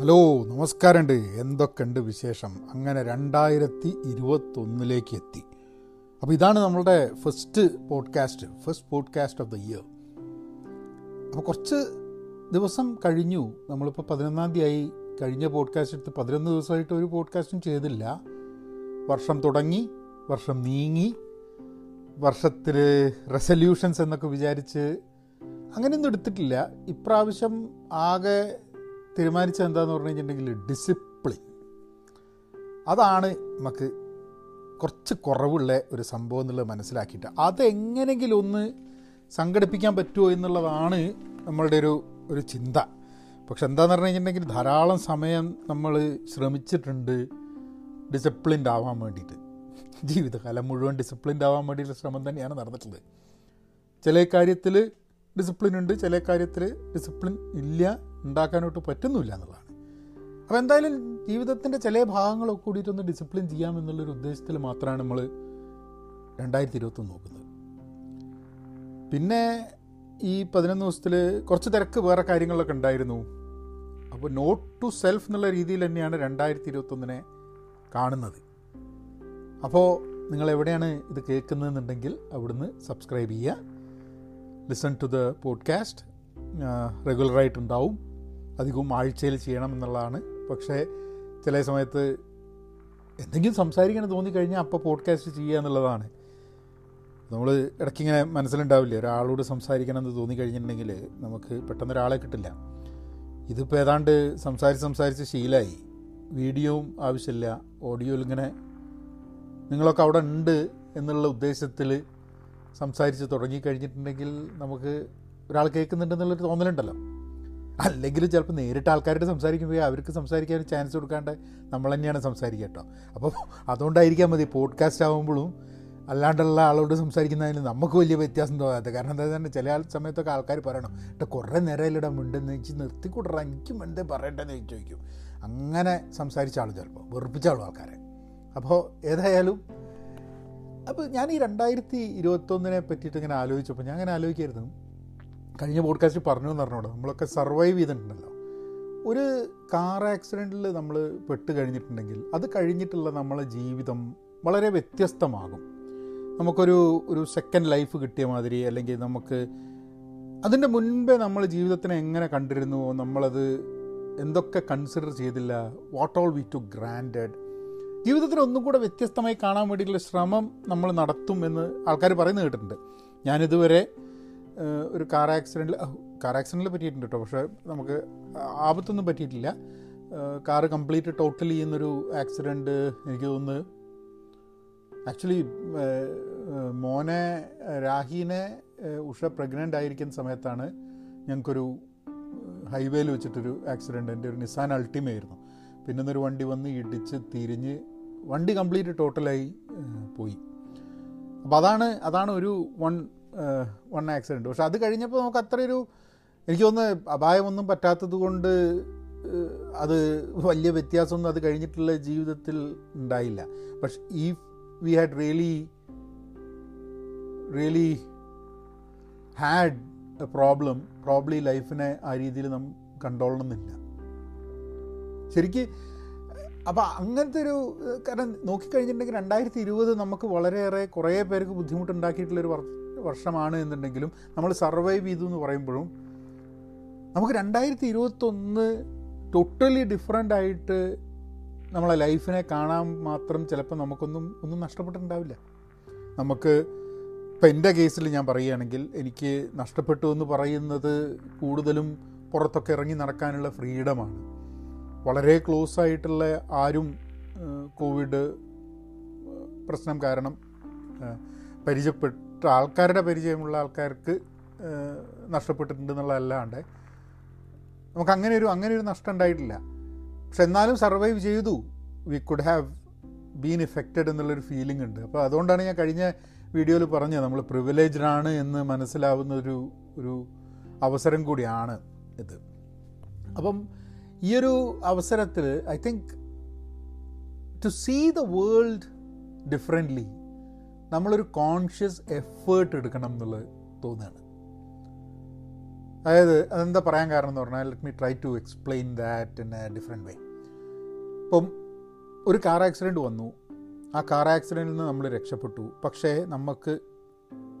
Hello നമസ്കാരമുണ്ട്. എന്തൊക്കെയുണ്ട് വിശേഷം? അങ്ങനെ രണ്ടായിരത്തി ഇരുപത്തൊന്നിലേക്ക് എത്തി. അപ്പോൾ ഇതാണ് നമ്മളുടെ first podcast first podcast of the year അപ്പോൾ കുറച്ച് ദിവസം കഴിഞ്ഞു. നമ്മളിപ്പോൾ പതിനൊന്നാം തീയതി കഴിഞ്ഞ പോഡ്കാസ്റ്റ് എടുത്ത് പതിനൊന്ന് ദിവസമായിട്ട് ഒരു പോഡ്കാസ്റ്റും ചെയ്തില്ല. വർഷം തുടങ്ങി വർഷം നീങ്ങി വർഷത്തിൽ റെസല്യൂഷൻസ് എന്നൊക്കെ വിചാരിച്ച് അങ്ങനെയൊന്നും എടുത്തിട്ടില്ല. ഇപ്രാവശ്യം ആകെ തീരുമാനിച്ചത് എന്താന്ന് പറഞ്ഞു കഴിഞ്ഞിട്ടുണ്ടെങ്കിൽ ഡിസിപ്ലിൻ അതാണ് നമുക്ക് കുറച്ച് കുറവുള്ള ഒരു സംഭവം എന്നുള്ളത് മനസ്സിലാക്കിയിട്ട്. അതെങ്ങനെങ്കിലും ഒന്ന് സംഘടിപ്പിക്കാൻ പറ്റുമോ എന്നുള്ളതാണ് നമ്മളുടെ ഒരു ഒരു ചിന്ത. പക്ഷെ എന്താന്ന് പറഞ്ഞു കഴിഞ്ഞിട്ടുണ്ടെങ്കിൽ ധാരാളം സമയം നമ്മൾ ശ്രമിച്ചിട്ടുണ്ട് ഡിസിപ്ലിൻഡ് ആവാൻ വേണ്ടിയിട്ട്. ജീവിതകാലം മുഴുവൻ ഡിസിപ്ലിൻഡ് ആവാൻ വേണ്ടിയിട്ടുള്ള ശ്രമം തന്നെയാണ് നടന്നിട്ടുള്ളത്. ചില കാര്യത്തിൽ ഡിസിപ്ലിൻ ഉണ്ട് ചില കാര്യത്തിൽ ഡിസിപ്ലിൻ ഇല്ല. ഉണ്ടാക്കാനോട്ട് പറ്റുന്നില്ല എന്നുള്ളതാണ്. അപ്പോൾ എന്തായാലും ജീവിതത്തിന്റെ ചില ഭാഗങ്ങളൊക്കെ കൂടിയിട്ടൊന്ന് ഡിസിപ്ലിൻ ചെയ്യാമെന്നുള്ളൊരു ഉദ്ദേശത്തിൽ മാത്രമാണ് നമ്മൾ രണ്ടായിരത്തി ഇരുപത്തൊന്ന് നോക്കുന്നത്. പിന്നെ ഈ പതിനൊന്ന് ദിവസത്തിൽ കുറച്ച് തിരക്ക് വേറെ കാര്യങ്ങളൊക്കെ ഉണ്ടായിരുന്നു. അപ്പോൾ നോട്ട് ടു സെൽഫ് എന്നുള്ള രീതിയിൽ തന്നെയാണ് രണ്ടായിരത്തി ഇരുപത്തൊന്നിനെ കാണുന്നത്. അപ്പോൾ നിങ്ങൾ എവിടെയാണ് ഇത് കേൾക്കുന്നതെന്നുണ്ടെങ്കിൽ അവിടുന്ന് സബ്സ്ക്രൈബ് ചെയ്യുക. ലിസൺ ടു ദ പോഡ്കാസ്റ്റ് റെഗുലറായിട്ടുണ്ടാവും അധികവും ആഴ്ചയിൽ ചെയ്യണം എന്നുള്ളതാണ്. പക്ഷേ ചില സമയത്ത് എന്തെങ്കിലും സംസാരിക്കണം തോന്നിക്കഴിഞ്ഞാൽ അപ്പോൾ പോഡ്കാസ്റ്റ് ചെയ്യുക എന്നുള്ളതാണ്. നമ്മൾ ഇടയ്ക്കിങ്ങനെ മനസ്സിലുണ്ടാവില്ലേ ഒരാളോട് സംസാരിക്കണം എന്ന് തോന്നിക്കഴിഞ്ഞിട്ടുണ്ടെങ്കിൽ നമുക്ക് പെട്ടെന്ന് ഒരാളെ കിട്ടില്ല. ഇതിപ്പോൾ ഏതാണ്ട് സംസാരിച്ച് സംസാരിച്ച് ശീലമായി വീഡിയോവും ആവശ്യമില്ല ഓഡിയോയിൽ ഇങ്ങനെ നിങ്ങളൊക്കെ അവിടെ ഉണ്ട് എന്നുള്ള ഉദ്ദേശത്തിൽ സംസാരിച്ച് തുടങ്ങിക്കഴിഞ്ഞിട്ടുണ്ടെങ്കിൽ നമുക്ക് ഒരാൾ കേൾക്കുന്നുണ്ടെന്നുള്ളൊരു തോന്നലുണ്ടല്ലോ. അല്ലെങ്കിൽ ചിലപ്പോൾ നേരിട്ട് ആൾക്കാരോട് സംസാരിക്കുമ്പോൾ അവർക്ക് സംസാരിക്കാൻ ചാൻസ് കൊടുക്കാണ്ട് നമ്മൾ തന്നെയാണ് സംസാരിക്കുക കേട്ടോ അപ്പോൾ അതുകൊണ്ടായിരിക്കാം മതി പോഡ്കാസ്റ്റ് ആകുമ്പോഴും അല്ലാണ്ടുള്ള ആളോട് സംസാരിക്കുന്നതിന് നമുക്ക് വലിയ വ്യത്യാസം തോന്നാത്ത കാരണം എന്താ തന്നെ ചില സമയത്തൊക്കെ ആൾക്കാർ പറയണം കേട്ടോ കുറേ നേരമല്ലിടാൻ മിണ്ടെന്ന്? വെച്ച് നിർത്തിക്കൂടറ എനിക്ക് മിണ്ടേ പറയണ്ടെന്ന് ചോദിക്കും. അങ്ങനെ സംസാരിച്ച ആൾ ചിലപ്പോൾ വെറുപ്പിച്ച ആളും ആൾക്കാരെ. അപ്പോൾ ഏതായാലും അപ്പോൾ ഞാൻ ഈ രണ്ടായിരത്തി ഇരുപത്തൊന്നിനെ പറ്റിയിട്ട് ഇങ്ങനെ ആലോചിച്ചപ്പോൾ ഞാൻ അങ്ങനെ ആലോചിക്കായിരുന്നു. കഴിഞ്ഞ പോഡ്കാസ്റ്റ് പറഞ്ഞു എന്ന് പറഞ്ഞോളൂ നമ്മളൊക്കെ സർവൈവ് ചെയ്തിട്ടുണ്ടല്ലോ. ഒരു കാർ ആക്സിഡന്റിൽ നമ്മൾ പെട്ട് കഴിഞ്ഞിട്ടുണ്ടെങ്കിൽ അത് കഴിഞ്ഞിട്ടുള്ള നമ്മളെ ജീവിതം വളരെ വ്യത്യസ്തമാകും. നമുക്കൊരു ഒരു സെക്കൻഡ് ലൈഫ് കിട്ടിയ മാതിരി അല്ലെങ്കിൽ നമുക്ക് അതിന്റെ മുൻപേ നമ്മൾ ജീവിതത്തിനെ എങ്ങനെ കണ്ടിരുന്നുവോ നമ്മളത് എന്തൊക്കെ കൺസിഡർ ചെയ്തില്ല what all we to granted ജീവിതത്തിന് ഒന്നും കൂടെ വ്യത്യസ്തമായി കാണാൻ വേണ്ടിയിട്ടുള്ള ശ്രമം നമ്മൾ നടത്തും എന്ന് ആൾക്കാർ പറയുന്നത് കേട്ടിട്ടുണ്ട്. ഞാനിതുവരെ ഒരു കാർ ആക്സിഡന്റിൽ കാർ ആക്സിഡന്റിൽ പറ്റിയിട്ടുണ്ട് കേട്ടോ പക്ഷേ നമുക്ക് ആപത്തൊന്നും പറ്റിയിട്ടില്ല. കാറ് കംപ്ലീറ്റ് ടോട്ടലി ചെയ്യുന്നൊരു ആക്സിഡന്റ് എനിക്ക് തോന്നുന്നു. ആക്ച്വലി മോനെ രാഹീനെ ഉഷ പ്രഗ്നന്റ് ആയിരിക്കുന്ന സമയത്താണ് ഞങ്ങൾക്കൊരു ഹൈവേയിൽ വെച്ചിട്ടൊരു ആക്സിഡന്റ് എന്റെ ഒരു നിസാൻ അൾട്ടിമയായിരുന്നു പിന്നെ ഒരു വണ്ടി വന്ന് ഇടിച്ച് തിരിഞ്ഞ് വണ്ടി കംപ്ലീറ്റ് ടോട്ടലായി പോയി. അപ്പോൾ അതാണ് അതാണ് ഒരു വൺ വൺ ആക്സിഡന്റ് പക്ഷെ അത് കഴിഞ്ഞപ്പോൾ നമുക്ക് അത്രയൊരു എനിക്ക് അപായമൊന്നും പറ്റാത്തത് കൊണ്ട് അത് വലിയ വ്യത്യാസമൊന്നും അത് കഴിഞ്ഞിട്ടുള്ള ജീവിതത്തിൽ ഉണ്ടായില്ല. പക്ഷെ ഈ we had really really had a problem probably ലൈഫിനെ ആ രീതിയിൽ നാം കണ്ടോളണമെന്നില്ല ശരിക്ക് അപ്പോൾ അങ്ങനത്തെ ഒരു കാരണം നോക്കിക്കഴിഞ്ഞിട്ടുണ്ടെങ്കിൽ രണ്ടായിരത്തി ഇരുപത് നമുക്ക് വളരെയേറെ കുറേ പേർക്ക് ബുദ്ധിമുട്ടുണ്ടാക്കിയിട്ടുള്ളൊരു വർഷമാണ് എന്നുണ്ടെങ്കിലും നമ്മൾ സർവൈവ് ചെയ്തു എന്ന് പറയുമ്പോഴും നമുക്ക് രണ്ടായിരത്തി ഇരുപത്തൊന്ന് ടോട്ടലി ഡിഫറെന്റ് ആയിട്ട് നമ്മളെ ലൈഫിനെ കാണാൻ മാത്രം ചിലപ്പോൾ നമുക്കൊന്നും ഒന്നും നഷ്ടപ്പെട്ടിട്ടുണ്ടാവില്ല. നമുക്ക് ഇപ്പം എന്റെ കേസിൽ ഞാൻ പറയുകയാണെങ്കിൽ എനിക്ക് നഷ്ടപ്പെട്ടു എന്ന് പറയുന്നത് കൂടുതലും പുറത്തൊക്കെ ഇറങ്ങി നടക്കാനുള്ള ഫ്രീഡമാണ്. വളരെ ക്ലോസ് ആയിട്ടുള്ള ആരും കോവിഡ് പ്രശ്നം കാരണം പരിചയപ്പെട്ട ആൾക്കാരുടെ പരിചയമുള്ള ആൾക്കാർക്ക് നഷ്ടപ്പെട്ടിട്ടുണ്ട് എന്നുള്ളതല്ലാണ്ട് നമുക്ക് അങ്ങനെ ഒരു അങ്ങനെ ഒരു നഷ്ടം ഉണ്ടായിട്ടില്ല. പക്ഷെ എന്നാലും സർവൈവ് ചെയ്തു. We could have been affected എന്നുള്ളൊരു ഫീലിംഗ് ഉണ്ട്. അപ്പോൾ അതുകൊണ്ടാണ് ഞാൻ കഴിഞ്ഞ വീഡിയോയിൽ പറഞ്ഞത് നമ്മൾ പ്രിവിലേജ്ഡ് ആണ് എന്ന് മനസ്സിലാവുന്ന ഒരു ഒരു അവസരം കൂടിയാണ് ഇത്. അപ്പം ഈ ഒരു അവസരത്തിൽ I think to see the world differently നമ്മളൊരു കോൺഷ്യസ് എഫേർട്ട് എടുക്കണം എന്നുള്ളത് തോന്നുകയാണ് അതായത് അതെന്താ പറയാൻ കാരണം എന്ന് പറഞ്ഞാൽ let me try to explain that in a different way ഇപ്പം ഒരു കാർ ആക്സിഡന്റ് വന്നു. ആ കാർ ആക്സിഡന്റിൽ നിന്ന് നമ്മൾ രക്ഷപ്പെട്ടു. പക്ഷേ നമുക്ക്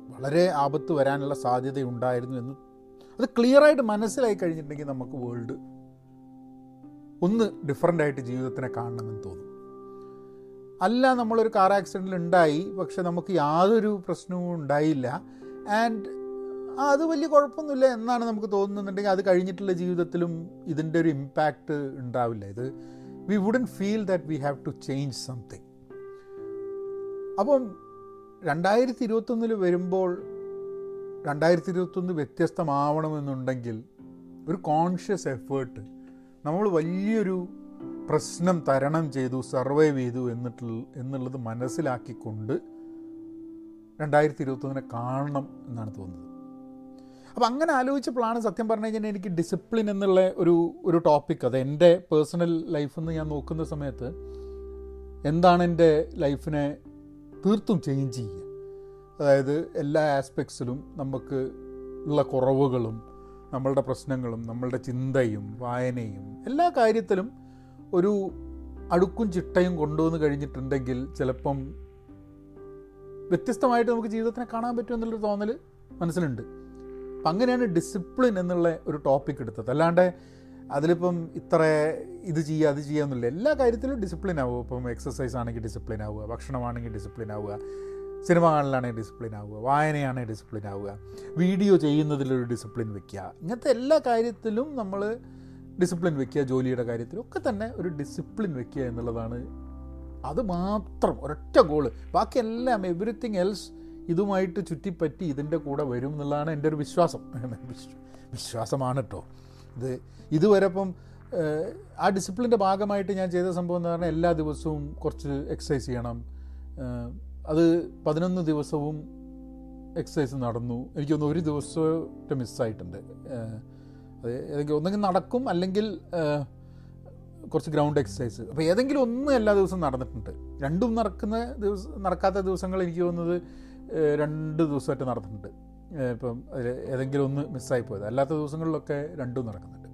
വളരെ ആപത്ത് വരാനുള്ള സാധ്യതയുണ്ടായിരുന്നു എന്ന് അത് ക്ലിയറായിട്ട് മനസ്സിലായി കഴിഞ്ഞിട്ടുണ്ടെങ്കിൽ നമുക്ക് വേൾഡ് ഒന്ന് ഡിഫറെന്റ് ആയിട്ട് ജീവിതത്തിനെ കാണണമെന്ന് തോന്നും. അല്ല നമ്മളൊരു കാർ ആക്സിഡന്റിൽ ഉണ്ടായി പക്ഷെ നമുക്ക് യാതൊരു പ്രശ്നവും ഉണ്ടായില്ല. ആൻഡ് അത് വലിയ കുഴപ്പമൊന്നുമില്ല എന്നാണ് നമുക്ക് തോന്നുന്നുണ്ടെങ്കിൽ അത് കഴിഞ്ഞിട്ടുള്ള ജീവിതത്തിലും ഇതിന്റെ ഒരു ഇമ്പാക്റ്റ് ഉണ്ടാവില്ല. ഇത് we wouldn't feel that we have to change something അപ്പം രണ്ടായിരത്തി ഇരുപത്തൊന്നിൽ വരുമ്പോൾ രണ്ടായിരത്തി ഇരുപത്തൊന്ന് വ്യത്യസ്തമാവണമെന്നുണ്ടെങ്കിൽ ഒരു കോൺഷ്യസ് എഫേർട്ട് നമ്മൾ വലിയൊരു പ്രശ്നം തരണം ചെയ്തു സർവൈവ് ചെയ്തു എന്നിട്ടുള്ള എന്നുള്ളത് മനസ്സിലാക്കിക്കൊണ്ട് രണ്ടായിരത്തി ഇരുപത്തൊന്നിനെ കാണണം എന്നാണ് തോന്നുന്നത്. അപ്പോൾ അങ്ങനെ ആലോചിച്ചപ്പോഴാണ് സത്യം പറഞ്ഞു കഴിഞ്ഞാൽ എനിക്ക് ഡിസിപ്ലിൻ എന്നുള്ള ഒരു ഒരു ടോപ്പിക് അത് എന്റെ പേഴ്സണൽ ലൈഫിൽ നിന്ന് ഞാൻ നോക്കുന്ന സമയത്ത് എന്താണ് എന്റെ ലൈഫിനെ തീർത്തും ചേഞ്ച് ചെയ്യുക. അതായത് എല്ലാ ആസ്പെക്ട്സിലും നമുക്ക് ഉള്ള കുറവുകളും നമ്മളുടെ പ്രശ്നങ്ങളും നമ്മളുടെ ചിന്തയും വായനയും എല്ലാ കാര്യത്തിലും ഒരു അടുക്കും ചിട്ടയും കൊണ്ടുവന്ന് കഴിഞ്ഞിട്ടുണ്ടെങ്കിൽ ചിലപ്പം വ്യത്യസ്തമായിട്ട് നമുക്ക് ജീവിതത്തിനെ കാണാൻ പറ്റും എന്നുള്ളൊരു തോന്നൽ മനസ്സിലുണ്ട്. അപ്പം അങ്ങനെയാണ് ഡിസിപ്ലിൻ എന്നുള്ള ഒരു ടോപ്പിക് എടുത്തത്. അല്ലാണ്ട് അതിലിപ്പം ഇത്ര ഇത് ചെയ്യുക അത് ചെയ്യുക എന്നുള്ള എല്ലാ കാര്യത്തിലും ഡിസിപ്ലിൻ ആവുക. ഇപ്പം എക്സസൈസ് ആണെങ്കിൽ ഡിസിപ്ലിൻ ആവുക ഭക്ഷണമാണെങ്കിൽ ഡിസിപ്ലിൻ ആവുക സിനിമ കാണലാണെങ്കിൽ ഡിസിപ്ലിൻ ആവുക വായനയാണെങ്കിൽ ഡിസിപ്ലിൻ ആവുക വീഡിയോ ചെയ്യുന്നതിലൊരു ഡിസിപ്ലിൻ വെക്കുക. ഇങ്ങനത്തെ എല്ലാ കാര്യത്തിലും നമ്മൾ ഡിസിപ്ലിൻ വെക്കുക ജോലിയുടെ കാര്യത്തിലും ഒക്കെ തന്നെ ഒരു ഡിസിപ്ലിൻ വെക്കുക എന്നുള്ളതാണ്. അത് മാത്രം ഒരൊറ്റ ഗോൾ ബാക്കിയെല്ലാം എവറിത്തിങ് എൽസ് ഇതുമായിട്ട് ചുറ്റിപ്പറ്റി ഇതിന്റെ കൂടെ വരും എന്നുള്ളതാണ് എന്റെ ഒരു വിശ്വാസം. വിശ്വാസമാണ് കേട്ടോ ഇത് ഇതുവരെ ഇപ്പം ആ ഡിസിപ്ലിന്റെ ഭാഗമായിട്ട് ഞാൻ ചെയ്ത സംഭവം എന്ന് പറഞ്ഞാൽ എല്ലാ ദിവസവും കുറച്ച് എക്സസൈസ് ചെയ്യണം. അത് പതിനൊന്ന് ദിവസവും എക്സസൈസ് നടന്നു. എനിക്കൊന്ന് ഒരു ദിവസത്തെ മിസ്സായിട്ടുണ്ട് അത് ഏതെങ്കിലും ഒന്നെങ്കിൽ നടക്കും അല്ലെങ്കിൽ കുറച്ച് ഗ്രൗണ്ട് എക്സസൈസ് അപ്പോൾ ഏതെങ്കിലും ഒന്നും എല്ലാ ദിവസവും നടന്നിട്ടുണ്ട്. രണ്ടും നടക്കുന്ന ദിവസം നടക്കാത്ത ദിവസങ്ങൾ എനിക്ക് തോന്നുന്നത് രണ്ട് ദിവസമായിട്ട് നടന്നിട്ടുണ്ട്. ഇപ്പം അതിൽ ഏതെങ്കിലും ഒന്ന് മിസ്സായി പോയത് അല്ലാത്ത ദിവസങ്ങളിലൊക്കെ രണ്ടും നടക്കുന്നുണ്ട്.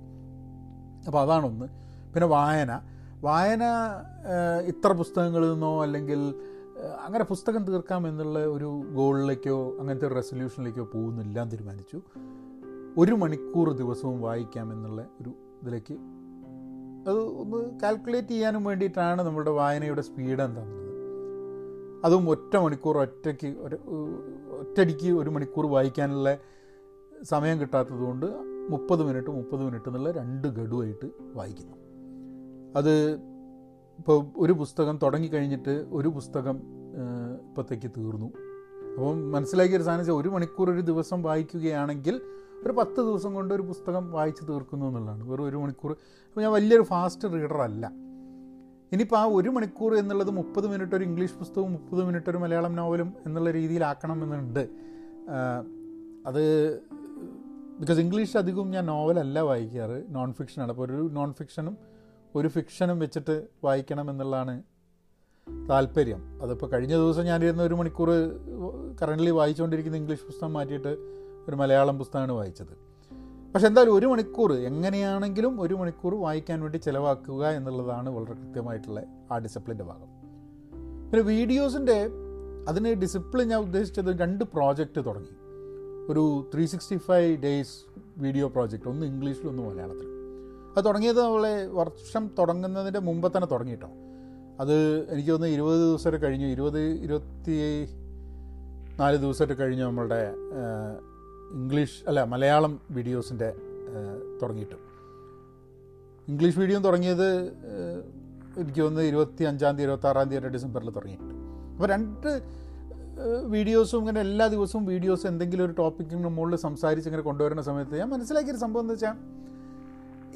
അപ്പോൾ അതാണൊന്ന് പിന്നെ വായന. വായന ഇത്ര പുസ്തകങ്ങളിൽ നിന്നോ അല്ലെങ്കിൽ അങ്ങനെ പുസ്തകം തീർക്കാം എന്നുള്ള ഒരു ഗോളിലേക്കോ അങ്ങനത്തെ ഒരു റെസൊല്യൂഷനിലേക്കോ പോകുന്നില്ല എന്ന് തീരുമാനിച്ചു. ഒരു മണിക്കൂർ ദിവസവും വായിക്കാം എന്നുള്ള ഒരു ഇതിലേക്ക് അത് ഒന്ന് കാൽക്കുലേറ്റ് ചെയ്യാനും വേണ്ടിയിട്ടാണ് നമ്മുടെ വായനയുടെ സ്പീഡ് എന്താണെന്നുള്ളത് അതും ഒറ്റ മണിക്കൂർ ഒറ്റയ്ക്ക് ഒരു ഒറ്റയടിക്ക് ഒരു മണിക്കൂർ വായിക്കാനുള്ള സമയം കിട്ടാത്തതുകൊണ്ട് മുപ്പത് മിനിറ്റ് മുപ്പത് മിനിറ്റ് എന്നുള്ള രണ്ട് ഗഡുവായിട്ട് വായിക്കുന്നു. അത് ഇപ്പോൾ ഒരു പുസ്തകം തുടങ്ങിക്കഴിഞ്ഞിട്ട് ഒരു പുസ്തകം ഇപ്പോഴത്തേക്ക് തീർന്നു. അപ്പം മനസ്സിലാക്കിയ ഒരു സാധനം ഒരു മണിക്കൂർ ഒരു ദിവസം വായിക്കുകയാണെങ്കിൽ ഒരു പത്ത് ദിവസം കൊണ്ട് ഒരു പുസ്തകം വായിച്ച് തീർക്കുന്നു എന്നുള്ളതാണ്. വെറും ഒരു മണിക്കൂർ. അപ്പോൾ ഞാൻ വലിയൊരു ഫാസ്റ്റ് റീഡർ അല്ല. ഇനിയിപ്പോൾ ആ ഒരു മണിക്കൂർ എന്നുള്ളത് മുപ്പത് മിനിറ്റ് ഒരു ഇംഗ്ലീഷ് പുസ്തകവും മുപ്പത് മിനിറ്റ് ഒരു മലയാളം നോവലും എന്നുള്ള രീതിയിലാക്കണം എന്നുണ്ട്. അത് ബിക്കോസ് ഇംഗ്ലീഷ് അധികവും ഞാൻ നോവലല്ല വായിക്കാറ്. നോൺ ഫിക്ഷനാണ് അപ്പോൾ ഒരു നോൺ ഫിക്ഷനും ഒരു ഫിക്ഷനും വെച്ചിട്ട് വായിക്കണം എന്നുള്ളതാണ് താല്പര്യം. അതിപ്പോൾ കഴിഞ്ഞ ദിവസം ഞാനിരുന്ന ഒരു മണിക്കൂർ കറന്റ്ലി വായിച്ചുകൊണ്ടിരിക്കുന്ന ഇംഗ്ലീഷ് പുസ്തകം മാറ്റിയിട്ട് ഒരു മലയാളം പുസ്തകമാണ് വായിച്ചത്. പക്ഷെ എന്തായാലും ഒരു മണിക്കൂർ എങ്ങനെയാണെങ്കിലും ഒരു മണിക്കൂർ വായിക്കാൻ വേണ്ടി ചിലവാക്കുക എന്നുള്ളതാണ് വളരെ കൃത്യമായിട്ടുള്ള ആ ഡിസിപ്ലിന്റെ ഭാഗം. പിന്നെ വീഡിയോസിന്റെ അതിന് ഡിസിപ്ലിൻ ഞാൻ ഉദ്ദേശിച്ചത് രണ്ട് പ്രോജക്റ്റ് തുടങ്ങി. ഒരു three sixty five days video project ഒന്ന് ഇംഗ്ലീഷിലും ഒന്ന് മലയാളത്തിലും. അത് തുടങ്ങിയത് നമ്മളെ വർഷം തുടങ്ങുന്നതിന്റെ മുമ്പ് തന്നെ തുടങ്ങിയിട്ടോ. അത് എനിക്ക് തോന്നുന്നു ഇരുപത് ദിവസമൊക്കെ കഴിഞ്ഞു. ഇരുപത് ഇരുപത്തി നാല് ദിവസമായിട്ട് കഴിഞ്ഞു നമ്മളുടെ ഇംഗ്ലീഷ് അല്ല മലയാളം വീഡിയോസിന്റെ തുടങ്ങിയിട്ട്. ഇംഗ്ലീഷ് വീഡിയോ തുടങ്ങിയത് എനിക്ക് തോന്നുന്നു ഇരുപത്തി അഞ്ചാം തീയതി ഇരുപത്തി ആറാം തീയതി ഡിസംബറിൽ തുടങ്ങിയിട്ടുണ്ട്. അപ്പോൾ രണ്ട് വീഡിയോസും ഇങ്ങനെ എല്ലാ ദിവസവും വീഡിയോസ് എന്തെങ്കിലും ഒരു ടോപ്പിക്കിന് മുകളിൽ സംസാരിച്ച് ഇങ്ങനെ കൊണ്ടുവരുന്ന സമയത്ത് ഞാൻ മനസ്സിലാക്കിയൊരു സംഭവം എന്ന് വെച്ചാൽ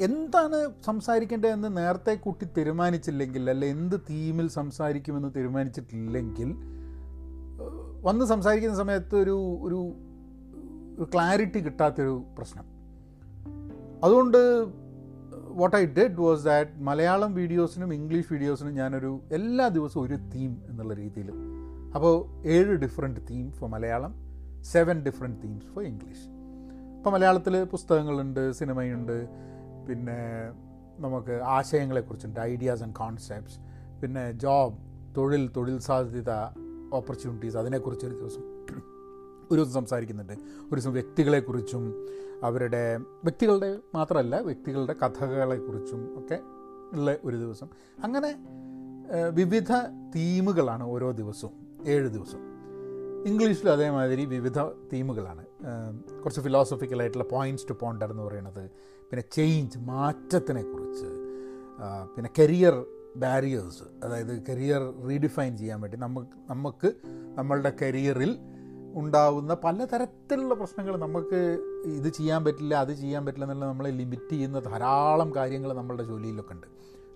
എന്താണ് സംസാരിക്കേണ്ടതെന്ന് നേരത്തെ കൂട്ടി തീരുമാനിച്ചില്ലെങ്കിൽ അല്ല എന്ത് തീമിൽ സംസാരിക്കുമെന്ന് തീരുമാനിച്ചിട്ടില്ലെങ്കിൽ വന്ന് സംസാരിക്കുന്ന സമയത്ത് ഒരു ഒരു ഒരു ക്ലാരിറ്റി കിട്ടാത്തൊരു പ്രശ്നം. അതുകൊണ്ട് what I did was that Malayalam വീഡിയോസിനും English വീഡിയോസിനും ഞാനൊരു എല്ലാ ദിവസവും ഒരു തീം എന്നുള്ള രീതിയിൽ അപ്പോൾ ഏഴ് different theme for Malayalam seven different themes for English ഇപ്പോൾ മലയാളത്തിൽ പുസ്തകങ്ങളുണ്ട് സിനിമയുണ്ട് പിന്നെ നമുക്ക് ആശയങ്ങളെക്കുറിച്ചുണ്ട് ഐഡിയാസ് ആൻഡ് കോൺസെപ്റ്റ്സ് പിന്നെ ജോബ് തൊഴിൽ തൊഴിൽ സാധ്യത ഓപ്പർച്യൂണിറ്റീസ് അതിനെക്കുറിച്ചൊരു ദിവസം. ഒരു ദിവസം സംസാരിക്കുന്നുണ്ട്. ഒരു ദിവസം വ്യക്തികളെക്കുറിച്ചും അവരുടെ വ്യക്തികളുടെ മാത്രമല്ല വ്യക്തികളുടെ കഥകളെക്കുറിച്ചും ഒക്കെ ഉള്ള ഒരു ദിവസം. അങ്ങനെ വിവിധ തീമുകളാണ് ഓരോ ദിവസവും ഏഴ് ദിവസം ഇംഗ്ലീഷിലും അതേമാതിരി വിവിധ തീമുകളാണ്. കുറച്ച് ഫിലോസഫിക്കലായിട്ടുള്ള പോയിന്റ്സ് ടു പോണ്ടർ എന്ന് പറയുന്നത് പിന്നെ ചേഞ്ച് മാറ്റത്തിനെക്കുറിച്ച് പിന്നെ കരിയർ ബാരിയേഴ്സ് അതായത് കരിയർ റീഡിഫൈൻ ചെയ്യാൻ വേണ്ടി നമുക്ക് നമുക്ക് നമ്മളുടെ കരിയറിൽ ഉണ്ടാവുന്ന പലതരത്തിലുള്ള പ്രശ്നങ്ങൾ നമുക്ക് ഇത് ചെയ്യാൻ പറ്റില്ല അത് ചെയ്യാൻ പറ്റില്ല എന്നുള്ള നമ്മളെ ലിമിറ്റ് ചെയ്യുന്ന ധാരാളം കാര്യങ്ങൾ നമ്മളുടെ ജോലിയിലൊക്കെ ഉണ്ട്.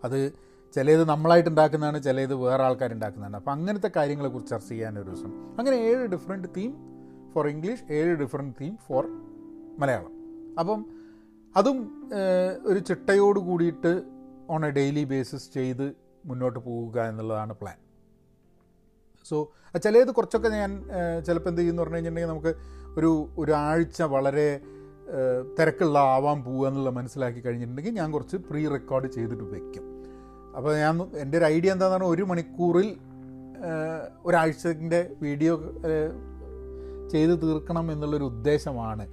അത് ചിലത് നമ്മളായിട്ട് ഉണ്ടാക്കുന്നതാണ് ചിലത് വേറെ ആൾക്കാരുണ്ടാക്കുന്നതാണ് അപ്പോൾ അങ്ങനത്തെ കാര്യങ്ങളെക്കുറിച്ച് ചർച്ച ചെയ്യാൻ ഒരു ദിവസം. അങ്ങനെ ഏഴ് ഡിഫറെന്റ് തീം ഫോർ ഇംഗ്ലീഷ് ഏഴ് ഡിഫറെന്റ് തീം ഫോർ മലയാളം. അപ്പം അതും ഒരു ചിട്ടയോട് കൂടിയിട്ട് ഓൺ എ ഡെയിലി ബേസിസ് ചെയ്ത് മുന്നോട്ട് പോവുക എന്നുള്ളതാണ് പ്ലാൻ സോ ചിലത് കുറച്ചൊക്കെ ഞാൻ ചിലപ്പോൾ എന്ത് ചെയ്യുമെന്ന് പറഞ്ഞു കഴിഞ്ഞിട്ടുണ്ടെങ്കിൽ നമുക്ക് ഒരു ഒരാഴ്ച വളരെ തിരക്കുള്ള ആവാൻ പോവുക എന്നുള്ള മനസ്സിലാക്കി കഴിഞ്ഞിട്ടുണ്ടെങ്കിൽ ഞാൻ കുറച്ച് പ്രീ റെക്കോർഡ് ചെയ്തിട്ട് വെക്കും. അപ്പോൾ ഞാൻ എന്റെ ഒരു ഐഡിയ എന്താണെന്ന് പറഞ്ഞാൽ ഒരു മണിക്കൂറിൽ ഒരാഴ്ചന്റെ വീഡിയോ ചെയ്ത് തീർക്കണം എന്നുള്ളൊരു ഉദ്ദേശമാണ്.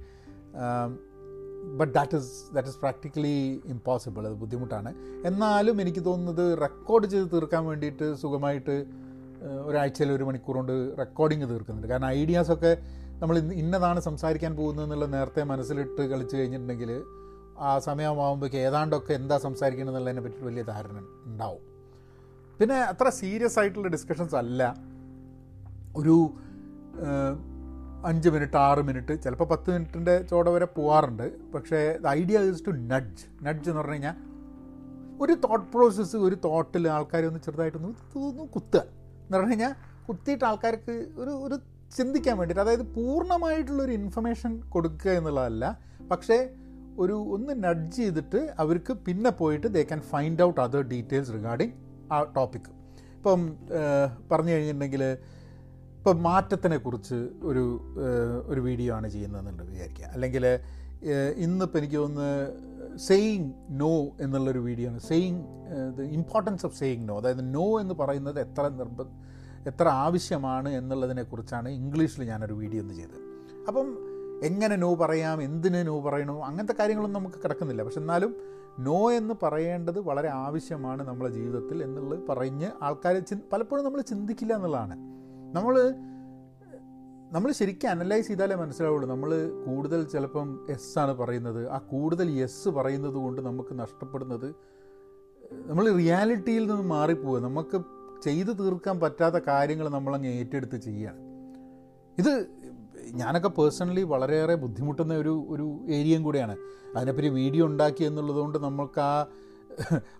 But that is that is practically impossible അത് ബുദ്ധിമുട്ടാണ്. എന്നാലും എനിക്ക് തോന്നുന്നത് റെക്കോർഡ് ചെയ്ത് തീർക്കാൻ വേണ്ടിയിട്ട് സുഖമായിട്ട് ഒരാഴ്ചയിൽ ഒരു മണിക്കൂർ കൊണ്ട് റെക്കോർഡിങ് തീർക്കുന്നുണ്ട്. കാരണം ഐഡിയാസൊക്കെ നമ്മൾ ഇന്ന് ഇന്നതാണ് സംസാരിക്കാൻ പോകുന്നത് എന്നുള്ള നേരത്തെ മനസ്സിലിട്ട് കളിച്ച് കഴിഞ്ഞിട്ടുണ്ടെങ്കിൽ ആ സമയമാകുമ്പോഴേക്ക് ഏതാണ്ടൊക്കെ എന്താ സംസാരിക്കണം എന്നുള്ളതിനെ പറ്റി വലിയ ധാരണ ഉണ്ടാവും. പിന്നെ അത്ര സീരിയസ് ആയിട്ടുള്ള ഡിസ്കഷൻസ് അല്ല. ഒരു അഞ്ച് മിനിറ്റ് ആറ് മിനിറ്റ് ചിലപ്പോൾ പത്ത് മിനിറ്റിന്റെ ചോട വരെ പോവാറുണ്ട്. പക്ഷേ idea is to nudge nudge എന്ന് പറഞ്ഞു കഴിഞ്ഞാൽ ഒരു തോട്ട് പ്രോസസ്സ് ഒരു തോട്ടിൽ ആൾക്കാരെ ഒന്ന് ചെറുതായിട്ടൊന്ന് കുത്തുക. എന്ന് പറഞ്ഞു കഴിഞ്ഞാൽ കുത്തിയിട്ട് ആൾക്കാർക്ക് ഒരു ഒരു ചിന്തിക്കാൻ വേണ്ടിയിട്ട് അതായത് പൂർണമായിട്ടുള്ളൊരു ഇൻഫർമേഷൻ കൊടുക്കുക എന്നുള്ളതല്ല പക്ഷേ ഒരു ഒന്ന് നഡ്ജ് ചെയ്തിട്ട് അവർക്ക് പിന്നെ പോയിട്ട് they can find out other details regarding ആ ടോപ്പിക് ഇപ്പം പറഞ്ഞു കഴിഞ്ഞിട്ടുണ്ടെങ്കിൽ ഇപ്പം മാറ്റത്തിനെ കുറിച്ച് ഒരു ഒരു വീഡിയോ ആണ് ചെയ്യുന്നതെന്നുണ്ട് വിചാരിക്കുക. അല്ലെങ്കിൽ ഇന്നിപ്പോൾ എനിക്ക് തോന്നുന്നു സെയിങ് നോ എന്നുള്ളൊരു വീഡിയോ ആണ്. Saying the importance of saying no അതായത് നോ എന്ന് പറയുന്നത് എത്ര നിർബ എത്ര ആവശ്യമാണ് എന്നുള്ളതിനെക്കുറിച്ചാണ് ഇംഗ്ലീഷിൽ ഞാനൊരു വീഡിയോ ഒന്ന് ചെയ്തത്. അപ്പം എങ്ങനെ നോ പറയാം എന്തിന് നോ പറയണോ അങ്ങനത്തെ കാര്യങ്ങളൊന്നും നമുക്ക് കിടക്കുന്നില്ല. പക്ഷെ എന്നാലും നോ എന്ന് പറയേണ്ടത് വളരെ ആവശ്യമാണ് നമ്മളെ ജീവിതത്തിൽ എന്നുള്ളത് പറഞ്ഞ് ആൾക്കാർ പലപ്പോഴും നമ്മൾ ചിന്തിക്കില്ല എന്നുള്ളതാണ്. നമ്മൾ നമ്മൾ ശരിക്കും അനലൈസ് ചെയ്താലേ മനസ്സിലാവുള്ളൂ. നമ്മൾ കൂടുതൽ ചിലപ്പം എസ് ആണ് പറയുന്നത്. ആ കൂടുതൽ എസ് പറയുന്നത് കൊണ്ട് നമുക്ക് നഷ്ടപ്പെടുന്നത് നമ്മൾ റിയാലിറ്റിയിൽ നിന്ന് മാറിപ്പോവുക. നമുക്ക് ചെയ്തു തീർക്കാൻ പറ്റാത്ത കാര്യങ്ങൾ നമ്മളങ്ങ് ഏറ്റെടുത്ത് ചെയ്യുകയാണ്. ഇത് ഞാനൊക്കെ പേഴ്സണലി വളരെയേറെ ബുദ്ധിമുട്ടുന്ന ഒരു ഒരു ഏരിയയും കൂടിയാണ്. അതിനെപ്പറ്റി വീഡിയോ ഉണ്ടാക്കി എന്നുള്ളതുകൊണ്ട് നമുക്ക് ആ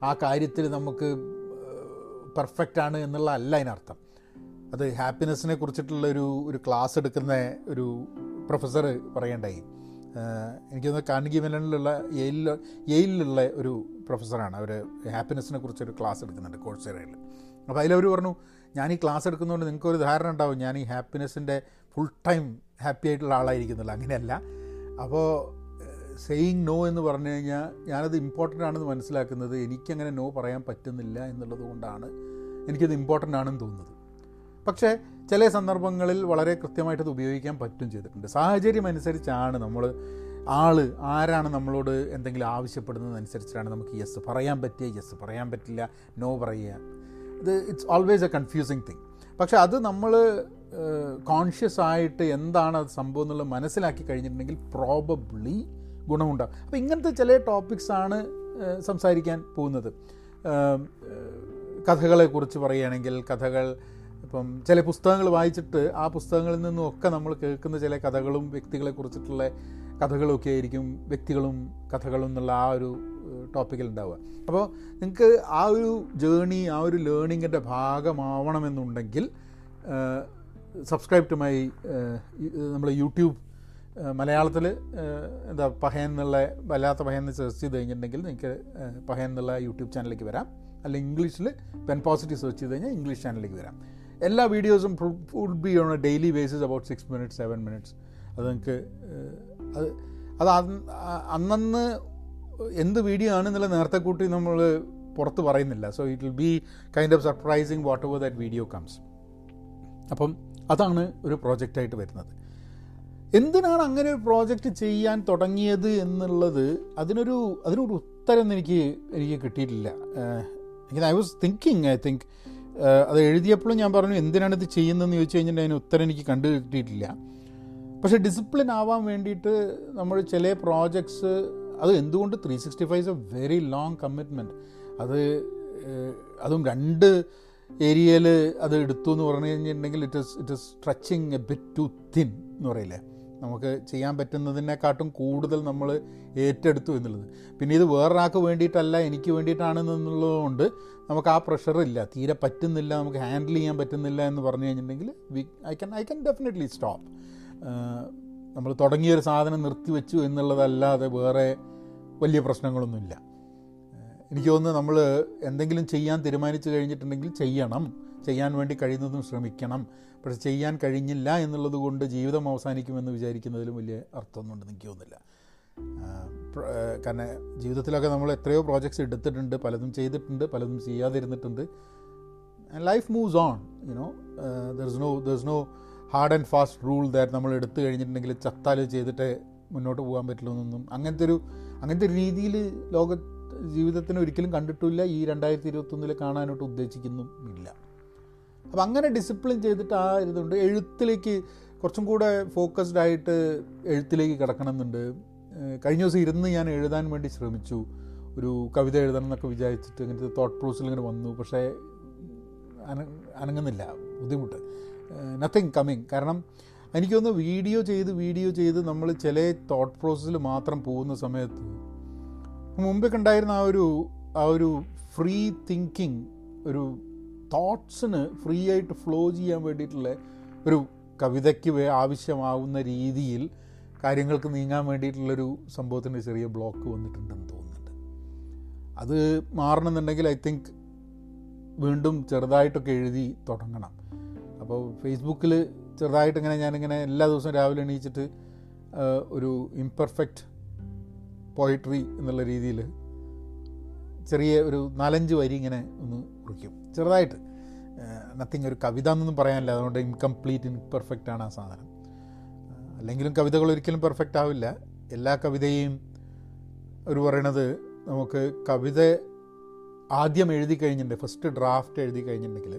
ആ കാര്യത്തിൽ നമുക്ക് പെർഫെക്റ്റ് ആണ് എന്നുള്ള അല്ല അതിനർത്ഥം. അത് ഹാപ്പിനെസ്സിനെ കുറിച്ചിട്ടുള്ള ഒരു ഒരു ക്ലാസ് എടുക്കുന്ന ഒരു പ്രൊഫസർ പറയണ്ടായി. എനിക്കൊന്ന് കാർണിഗി മെലണിലുള്ള യെയിലിൽ യെയിലിലുള്ള ഒരു പ്രൊഫസറാണ്. അവർ ഹാപ്പിനെസ്സിനെ കുറിച്ചൊരു ക്ലാസ് എടുക്കുന്നുണ്ട് കോഴ്സേറയിൽ. അപ്പോൾ അതിലവർ പറഞ്ഞു ഞാൻ ഈ ക്ലാസ് എടുക്കുന്നതുകൊണ്ട് നിങ്ങൾക്കൊരു ധാരണ ഉണ്ടാവും. ഞാൻ ഈ ഹാപ്പിനെസ്സിന്റെ ഫുൾ ടൈം ഹാപ്പി ആയിട്ടുള്ള ആളായിരിക്കുന്നില്ല അങ്ങനെയല്ല. അപ്പോൾ സെയിങ് നോ എന്ന് പറഞ്ഞു കഴിഞ്ഞാൽ ഞാനത് ഇമ്പോർട്ടന്റ് ആണെന്ന് മനസ്സിലാക്കുന്നത് എനിക്കങ്ങനെ നോ പറയാൻ പറ്റുന്നില്ല എന്നുള്ളത് കൊണ്ടാണ് എനിക്കത് ഇമ്പോർട്ടന്റ് ആണെന്ന് തോന്നുന്നത്. പക്ഷേ ചില സന്ദർഭങ്ങളിൽ വളരെ കൃത്യമായിട്ട് അത് ഉപയോഗിക്കാൻ പറ്റും ചെയ്തിട്ടുണ്ട്. സാഹചര്യം അനുസരിച്ചാണ് നമ്മൾ ആൾ ആരാണ് നമ്മളോട് എന്തെങ്കിലും ആവശ്യപ്പെടുന്നതനുസരിച്ചാണ് നമുക്ക് യെസ് പറയാൻ പറ്റിയ യെസ് പറയാൻ പറ്റില്ല നോ പറയുക. ഇത് it's always a confusing thing പക്ഷേ അത് നമ്മൾ കോൺഷ്യസ് ആയിട്ട് എന്താണ് അത് സംഭവം എന്നുള്ളത് മനസ്സിലാക്കി കഴിഞ്ഞിട്ടുണ്ടെങ്കിൽ പ്രോബബ്ലി ഗുണമുണ്ടാകും അപ്പോൾ ഇങ്ങനത്തെ ചില ടോപ്പിക്സ് ആണ് സംസാരിക്കാൻ പോകുന്നത്. കഥകളെക്കുറിച്ച് പറയുകയാണെങ്കിൽ കഥകൾ ഇപ്പം ചില പുസ്തകങ്ങൾ വായിച്ചിട്ട് ആ പുസ്തകങ്ങളിൽ നിന്നും ഒക്കെ നമ്മൾ കേൾക്കുന്ന ചില കഥകളും വ്യക്തികളെ കുറിച്ചിട്ടുള്ള കഥകളൊക്കെ ആയിരിക്കും വ്യക്തികളും കഥകളും എന്നുള്ള ആ ഒരു ടോപ്പിക്കിൽ ഉണ്ടാവുക. അപ്പോൾ നിങ്ങൾക്ക് ആ ഒരു ജേണി ആ ഒരു ലേണിങ്ങിന്റെ ഭാഗമാവണമെന്നുണ്ടെങ്കിൽ സബ്സ്ക്രൈബ് ടു മൈ നമ്മൾ യൂട്യൂബ് മലയാളത്തിൽ എന്താ പഹയൻ എന്നുള്ള വല്ലാത്ത പഹയൻ സെർച്ച് ചെയ്ത് കഴിഞ്ഞിട്ടുണ്ടെങ്കിൽ നിങ്ങൾക്ക് പഹയൻ എന്നുള്ള യൂട്യൂബ് ചാനലിലേക്ക് വരാം. അല്ലെങ്കിൽ ഇംഗ്ലീഷിൽ പെൻ പോസിറ്റീവ് സെർച്ച് ചെയ്ത് കഴിഞ്ഞാൽ ഇംഗ്ലീഷ് ചാനലിലേക്ക് വരാം. എല്ലാ വീഡിയോസും full be on a daily basis about six minutes seven minutes. അത് നിങ്ങൾക്ക് അത് അത് അന്ന് അന്നന്ന് എന്ത് വീഡിയോ ആണെന്നുള്ള നേരത്തെ കൂട്ടി നമ്മൾ പുറത്ത് പറയുന്നില്ല. So it will be kind of surprising whatever that video comes അപ്പം അതാണ് ഒരു പ്രോജക്റ്റായിട്ട് വരുന്നത്. എന്തിനാണ് അങ്ങനെ ഒരു പ്രോജക്റ്റ് ചെയ്യാൻ തുടങ്ങിയത് എന്നുള്ളത് അതിനൊരു അതിനൊരു ഉത്തരം എനിക്ക് എനിക്ക് കിട്ടിയിട്ടില്ല. I was thinking I think അത് എഴുതിയപ്പോഴും ഞാൻ പറഞ്ഞു എന്തിനാണ് ഇത് ചെയ്യുന്നതെന്ന് ചോദിച്ചു കഴിഞ്ഞിട്ടുണ്ടെങ്കിൽ അതിന് ഉത്തരം എനിക്ക് കണ്ടു കിട്ടിയിട്ടില്ല. പക്ഷേ ഡിസിപ്ലിൻ ആവാൻ വേണ്ടിയിട്ട് നമ്മൾ ചില പ്രോജക്ട്സ് അത് എന്തുകൊണ്ട് three sixty five is a very long commitment അത് അതും രണ്ട് ഏരിയയിൽ അത് എടുത്തു എന്ന് പറഞ്ഞു കഴിഞ്ഞിട്ടുണ്ടെങ്കിൽ it is it is stretching a bit to thin എന്ന് പറയില്ലേ? നമുക്ക് ചെയ്യാൻ പറ്റുന്നതിനെക്കാട്ടും കൂടുതൽ നമ്മൾ ഏറ്റെടുത്തു എന്നുള്ളത്. പിന്നെ ഇത് വേറൊരാൾക്ക് വേണ്ടിയിട്ടല്ല എനിക്ക് വേണ്ടിയിട്ടാണെന്നുള്ളതുകൊണ്ട് നമുക്ക് ആ പ്രഷറില്ല തീരെ പറ്റുന്നില്ല നമുക്ക് ഹാൻഡിൽ ചെയ്യാൻ പറ്റുന്നില്ല എന്ന് പറഞ്ഞു കഴിഞ്ഞിട്ടുണ്ടെങ്കിൽ we I can I can definitely stop നമ്മൾ തുടങ്ങിയൊരു സാധനം നിർത്തിവെച്ചു എന്നുള്ളതല്ലാതെ വേറെ വലിയ പ്രശ്നങ്ങളൊന്നുമില്ല. എനിക്ക് തോന്നുന്നു നമ്മൾ എന്തെങ്കിലും ചെയ്യാൻ തീരുമാനിച്ചു കഴിഞ്ഞിട്ടുണ്ടെങ്കിൽ ചെയ്യണം. ചെയ്യാൻ വേണ്ടി കഴിയുന്നതും ശ്രമിക്കണം. പക്ഷെ ചെയ്യാൻ കഴിഞ്ഞില്ല എന്നുള്ളത് കൊണ്ട് ജീവിതം അവസാനിക്കുമെന്ന് വിചാരിക്കുന്നതിലും വലിയ അർത്ഥമൊന്നുണ്ടെന്ന് എനിക്ക് തോന്നുന്നില്ല. കാരണം ജീവിതത്തിലൊക്കെ നമ്മൾ എത്രയോ പ്രോജക്ട്സ് എടുത്തിട്ടുണ്ട് പലതും ചെയ്തിട്ടുണ്ട് പലതും ചെയ്യാതിരുന്നിട്ടുണ്ട്. Life moves on you know there is no there is no hard and fast rule that നമ്മൾ എടുത്തു കഴിഞ്ഞിട്ടുണ്ടെങ്കിൽ ചത്താൽ ചെയ്തിട്ട് മുന്നോട്ട് പോകാൻ പറ്റില്ലെന്നൊന്നും അങ്ങനത്തെ ഒരു അങ്ങനത്തെ ഒരു രീതിയിൽ ലോക ജീവിതത്തിന് ഒരിക്കലും കണ്ടിട്ടില്ല ഈ രണ്ടായിരത്തി ഇരുപത്തൊന്നിൽ കാണാനായിട്ട് ഉദ്ദേശിക്കുന്നും ഇല്ല. അപ്പം അങ്ങനെ ഡിസിപ്ലിൻ ചെയ്തിട്ട് ആ ഇതുണ്ട്. എഴുത്തിലേക്ക് കുറച്ചും കൂടെ ഫോക്കസ്ഡ് ആയിട്ട് എഴുത്തിലേക്ക് കിടക്കണമെന്നുണ്ട്. കഴിഞ്ഞ ദിവസം ഇരുന്ന് ഞാൻ എഴുതാൻ വേണ്ടി ശ്രമിച്ചു. ഒരു കവിത എഴുതണം എന്നൊക്കെ വിചാരിച്ചിട്ട് ഇങ്ങനത്തെ തോട്ട് പ്രോസിൽ ഇങ്ങനെ വന്നു. പക്ഷേ അന അനങ്ങുന്നില്ല. ബുദ്ധിമുട്ട്. നത്തിങ് കമ്മിങ് കാരണം എനിക്കൊന്ന് വീഡിയോ ചെയ്ത് വീഡിയോ ചെയ്ത് നമ്മൾ ചില തോട്ട് പ്രോസസ്സിൽ മാത്രം പോകുന്ന സമയത്ത് മുമ്പൊക്കെ ഉണ്ടായിരുന്ന ആ ഒരു ആ ഒരു ഫ്രീ തിങ്കിങ് ഒരു തോട്ട്സിന് ഫ്രീ ആയിട്ട് ഫ്ലോ ചെയ്യാൻ വേണ്ടിയിട്ടുള്ള ഒരു കവിതയ്ക്ക് ആവശ്യമാവുന്ന രീതിയിൽ കാര്യങ്ങൾക്ക് നീങ്ങാൻ വേണ്ടിയിട്ടുള്ളൊരു സംഭവത്തിന്റെ ചെറിയ ബ്ലോക്ക് വന്നിട്ടുണ്ടെന്ന് തോന്നുന്നുണ്ട്. അത് മാറണമെന്നുണ്ടെങ്കിൽ ഐ തിങ്ക് വീണ്ടും ചെറുതായിട്ടൊക്കെ എഴുതി തുടങ്ങണം. അപ്പോൾ ഫേസ്ബുക്കിൽ ചെറുതായിട്ട് ഇങ്ങനെ ഞാനിങ്ങനെ എല്ലാ ദിവസവും രാവിലെ എണീച്ചിട്ട് ഒരു ഇംപെർഫെക്റ്റ് പോയിട്രി എന്നുള്ള രീതിയിൽ ചെറിയ ഒരു നാലഞ്ച് വരി ഇങ്ങനെ ഒന്ന് കുറിക്കും. ചെറുതായിട്ട് നത്തിങ് ഒരു കവിത എന്നൊന്നും പറയാനില്ല. അതുകൊണ്ട് ഇൻകംപ്ലീറ്റ് ഇൻപെർഫെക്റ്റ് ആണ് ആ സാധനം. അല്ലെങ്കിലും കവിതകൾ ഒരിക്കലും പെർഫെക്റ്റ് ആവില്ല. എല്ലാ കവിതയും ഒരു പറയണത് നമുക്ക് കവിത ആദ്യം എഴുതി കഴിഞ്ഞിട്ടുണ്ട് ഫസ്റ്റ് ഡ്രാഫ്റ്റ് എഴുതി കഴിഞ്ഞിട്ടുണ്ടെങ്കിൽ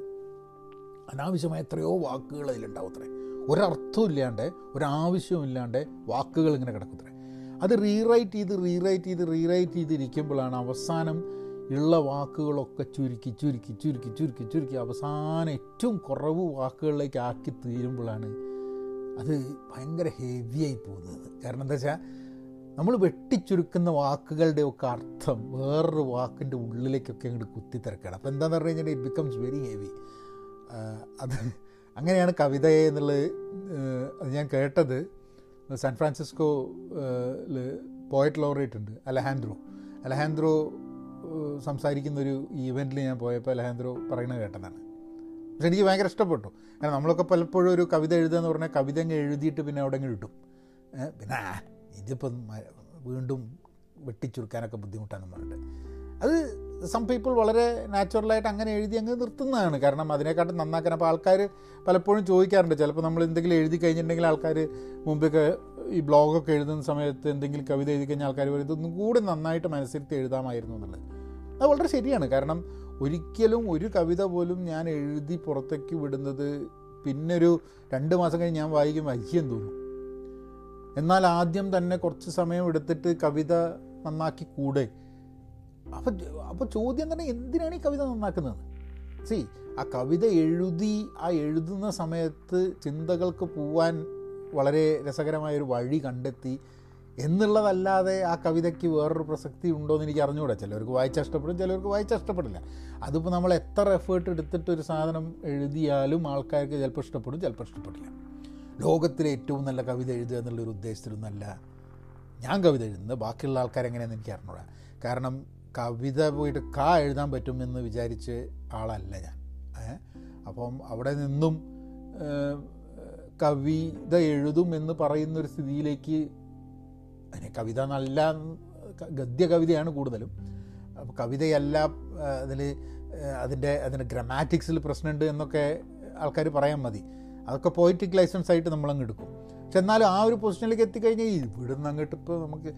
അനാവശ്യമായ എത്രയോ വാക്കുകൾ അതിലുണ്ടാവും അത്രേ. ഒരർത്ഥവും ഇല്ലാണ്ട് ഒരാവശ്യവും ഇല്ലാണ്ട് വാക്കുകൾ ഇങ്ങനെ കിടക്കുത്രേ അത് റീറൈറ്റ് ചെയ്ത് റീറൈറ്റ് ചെയ്ത് റീറൈറ്റ് ചെയ്തിരിക്കുമ്പോഴാണ് അവസാനം ഉള്ള വാക്കുകളൊക്കെ ചുരുക്കി ചുരുക്കി ചുരുക്കി ചുരുക്കി ചുരുക്കി അവസാനം ഏറ്റവും കുറവ് വാക്കുകളിലേക്ക് ആക്കി തീരുമ്പോഴാണ് അത് ഭയങ്കര ഹെവിയായി പോകുന്നത്. കാരണം എന്താ വെച്ചാൽ നമ്മൾ വെട്ടിച്ചുരുക്കുന്ന വാക്കുകളുടെയൊക്കെ അർത്ഥം വേറൊരു വാക്കിന്റെ ഉള്ളിലേക്കൊക്കെ അങ്ങോട്ട് കുത്തിത്തിരക്കണം. അപ്പോൾ എന്താണെന്ന് പറഞ്ഞു കഴിഞ്ഞാൽ ഇറ്റ് ബിക്കംസ് വെരി ഹെവി അത് അങ്ങനെയാണ് കവിത എന്നുള്ളത് അത് ഞാൻ കേട്ടത്. സാൻ ഫ്രാൻസിസ്കോ പോയറ്റ് ലോറേറ്റ് ഉണ്ട് അലഹാൻഡ്രോ. അലഹാൻഡ്രോ സംസാരിക്കുന്ന ഒരു ഈവന്റിൽ ഞാൻ പോയപ്പോൾ അലഹാന്ദ്രോ പറയുന്നത് കേട്ടതാണ്. പക്ഷെ എനിക്ക് ഭയങ്കര ഇഷ്ടപ്പെട്ടു. കാരണം നമ്മളൊക്കെ പലപ്പോഴും ഒരു കവിത എഴുതുക എന്ന് പറഞ്ഞാൽ കവിത അങ്ങ് എഴുതിയിട്ട് പിന്നെ അവിടെ അങ്ങ് ഇട്ടും പിന്നെ ഇതിപ്പം വീണ്ടും വെട്ടിച്ചുരുക്കാനൊക്കെ ബുദ്ധിമുട്ടാണെന്ന് പറഞ്ഞിട്ട്. അത് സം പീപ്പിൾ വളരെ നാച്ചുറലായിട്ട് അങ്ങനെ എഴുതി അങ്ങ് നിർത്തുന്നതാണ്. കാരണം അതിനെക്കാട്ടും നന്നാക്കാൻ അപ്പോൾ ആൾക്കാർ പലപ്പോഴും ചോദിക്കാറുണ്ട്. ചിലപ്പോൾ നമ്മൾ എന്തെങ്കിലും എഴുതി കഴിഞ്ഞിട്ടുണ്ടെങ്കിൽ ആൾക്കാർ മുമ്പൊക്കെ ഈ ബ്ലോഗൊക്കെ എഴുതുന്ന സമയത്ത് എന്തെങ്കിലും കവിത എഴുതി കഴിഞ്ഞാൽ ആൾക്കാർ പറയും ഇതൊന്നും കൂടി നന്നായിട്ട് മനസ്സിരുത്തി എഴുതാമായിരുന്നു എന്നുള്ളത്. അത് വളരെ ശരിയാണ്. കാരണം ഒരിക്കലും ഒരു കവിത പോലും ഞാൻ എഴുതി പുറത്തേക്ക് വിടുന്നത് പിന്നൊരു രണ്ട് മാസം കഴിഞ്ഞ് ഞാൻ വായിക്കും വൈകിയും തോന്നും. എന്നാൽ ആദ്യം തന്നെ കുറച്ച് സമയം എടുത്തിട്ട് കവിത നന്നാക്കി കൂടെ. അപ്പം അപ്പോൾ ചോദ്യം തന്നെ എന്തിനാണ് ഈ കവിത നന്നാക്കുന്നത്? സി ആ കവിത എഴുതി ആ എഴുതുന്ന സമയത്ത് ചിന്തകൾക്ക് പോവാൻ വളരെ രസകരമായൊരു വഴി കണ്ടെത്തി എന്നുള്ളതല്ലാതെ ആ കവിതയ്ക്ക് വേറൊരു പ്രസക്തി ഉണ്ടോ എന്ന് എനിക്ക് അറിഞ്ഞുകൂടാ ചിലവർക്ക് വായിച്ചാൽ ഇഷ്ടപ്പെടും ചിലവർക്ക് വായിച്ചാൽ ഇഷ്ടപ്പെടില്ല. അതിപ്പോൾ നമ്മൾ എത്ര എഫേർട്ട് എടുത്തിട്ട് ഒരു സാധനം എഴുതിയാലും ആൾക്കാർക്ക് ചിലപ്പോൾ ഇഷ്ടപ്പെടും ചിലപ്പോൾ ഇഷ്ടപ്പെടില്ല. ലോകത്തിലെ ഏറ്റവും നല്ല കവിത എഴുതുക എന്നുള്ളൊരു ഉദ്ദേശത്തിലൊന്നല്ല ഞാൻ കവിത എഴുതുന്നത്. ബാക്കിയുള്ള ആൾക്കാരെങ്ങനെയാണെന്ന് എനിക്ക് അറിഞ്ഞുകൂടാ കാരണം കവിത പോയിട്ട് കാ എഴുതാൻ പറ്റുമെന്ന് വിചാരിച്ച് ആളല്ല ഞാൻ. അപ്പം അവിടെ നിന്നും കവിത എഴുതും എന്ന് പറയുന്നൊരു സ്ഥിതിയിലേക്ക് അതിന് കവിത നല്ല ഗദ്യ കവിതയാണ് കൂടുതലും. കവിതയല്ല അതിൽ അതിന്റെ അതിന്റെ ഗ്രമാറ്റിക്സിൽ പ്രശ്നമുണ്ട് എന്നൊക്കെ ആൾക്കാർ പറയാൻ മതി. അതൊക്കെ പോയിറ്റിക് ലൈസൻസ് ആയിട്ട് നമ്മളങ്ങ് എടുക്കും. പക്ഷെ എന്നാലും ആ ഒരു പൊസിഷനിലേക്ക് എത്തിക്കഴിഞ്ഞാൽ ഇവിടുന്ന് അങ്ങോട്ട് ഇപ്പോൾ നമുക്ക്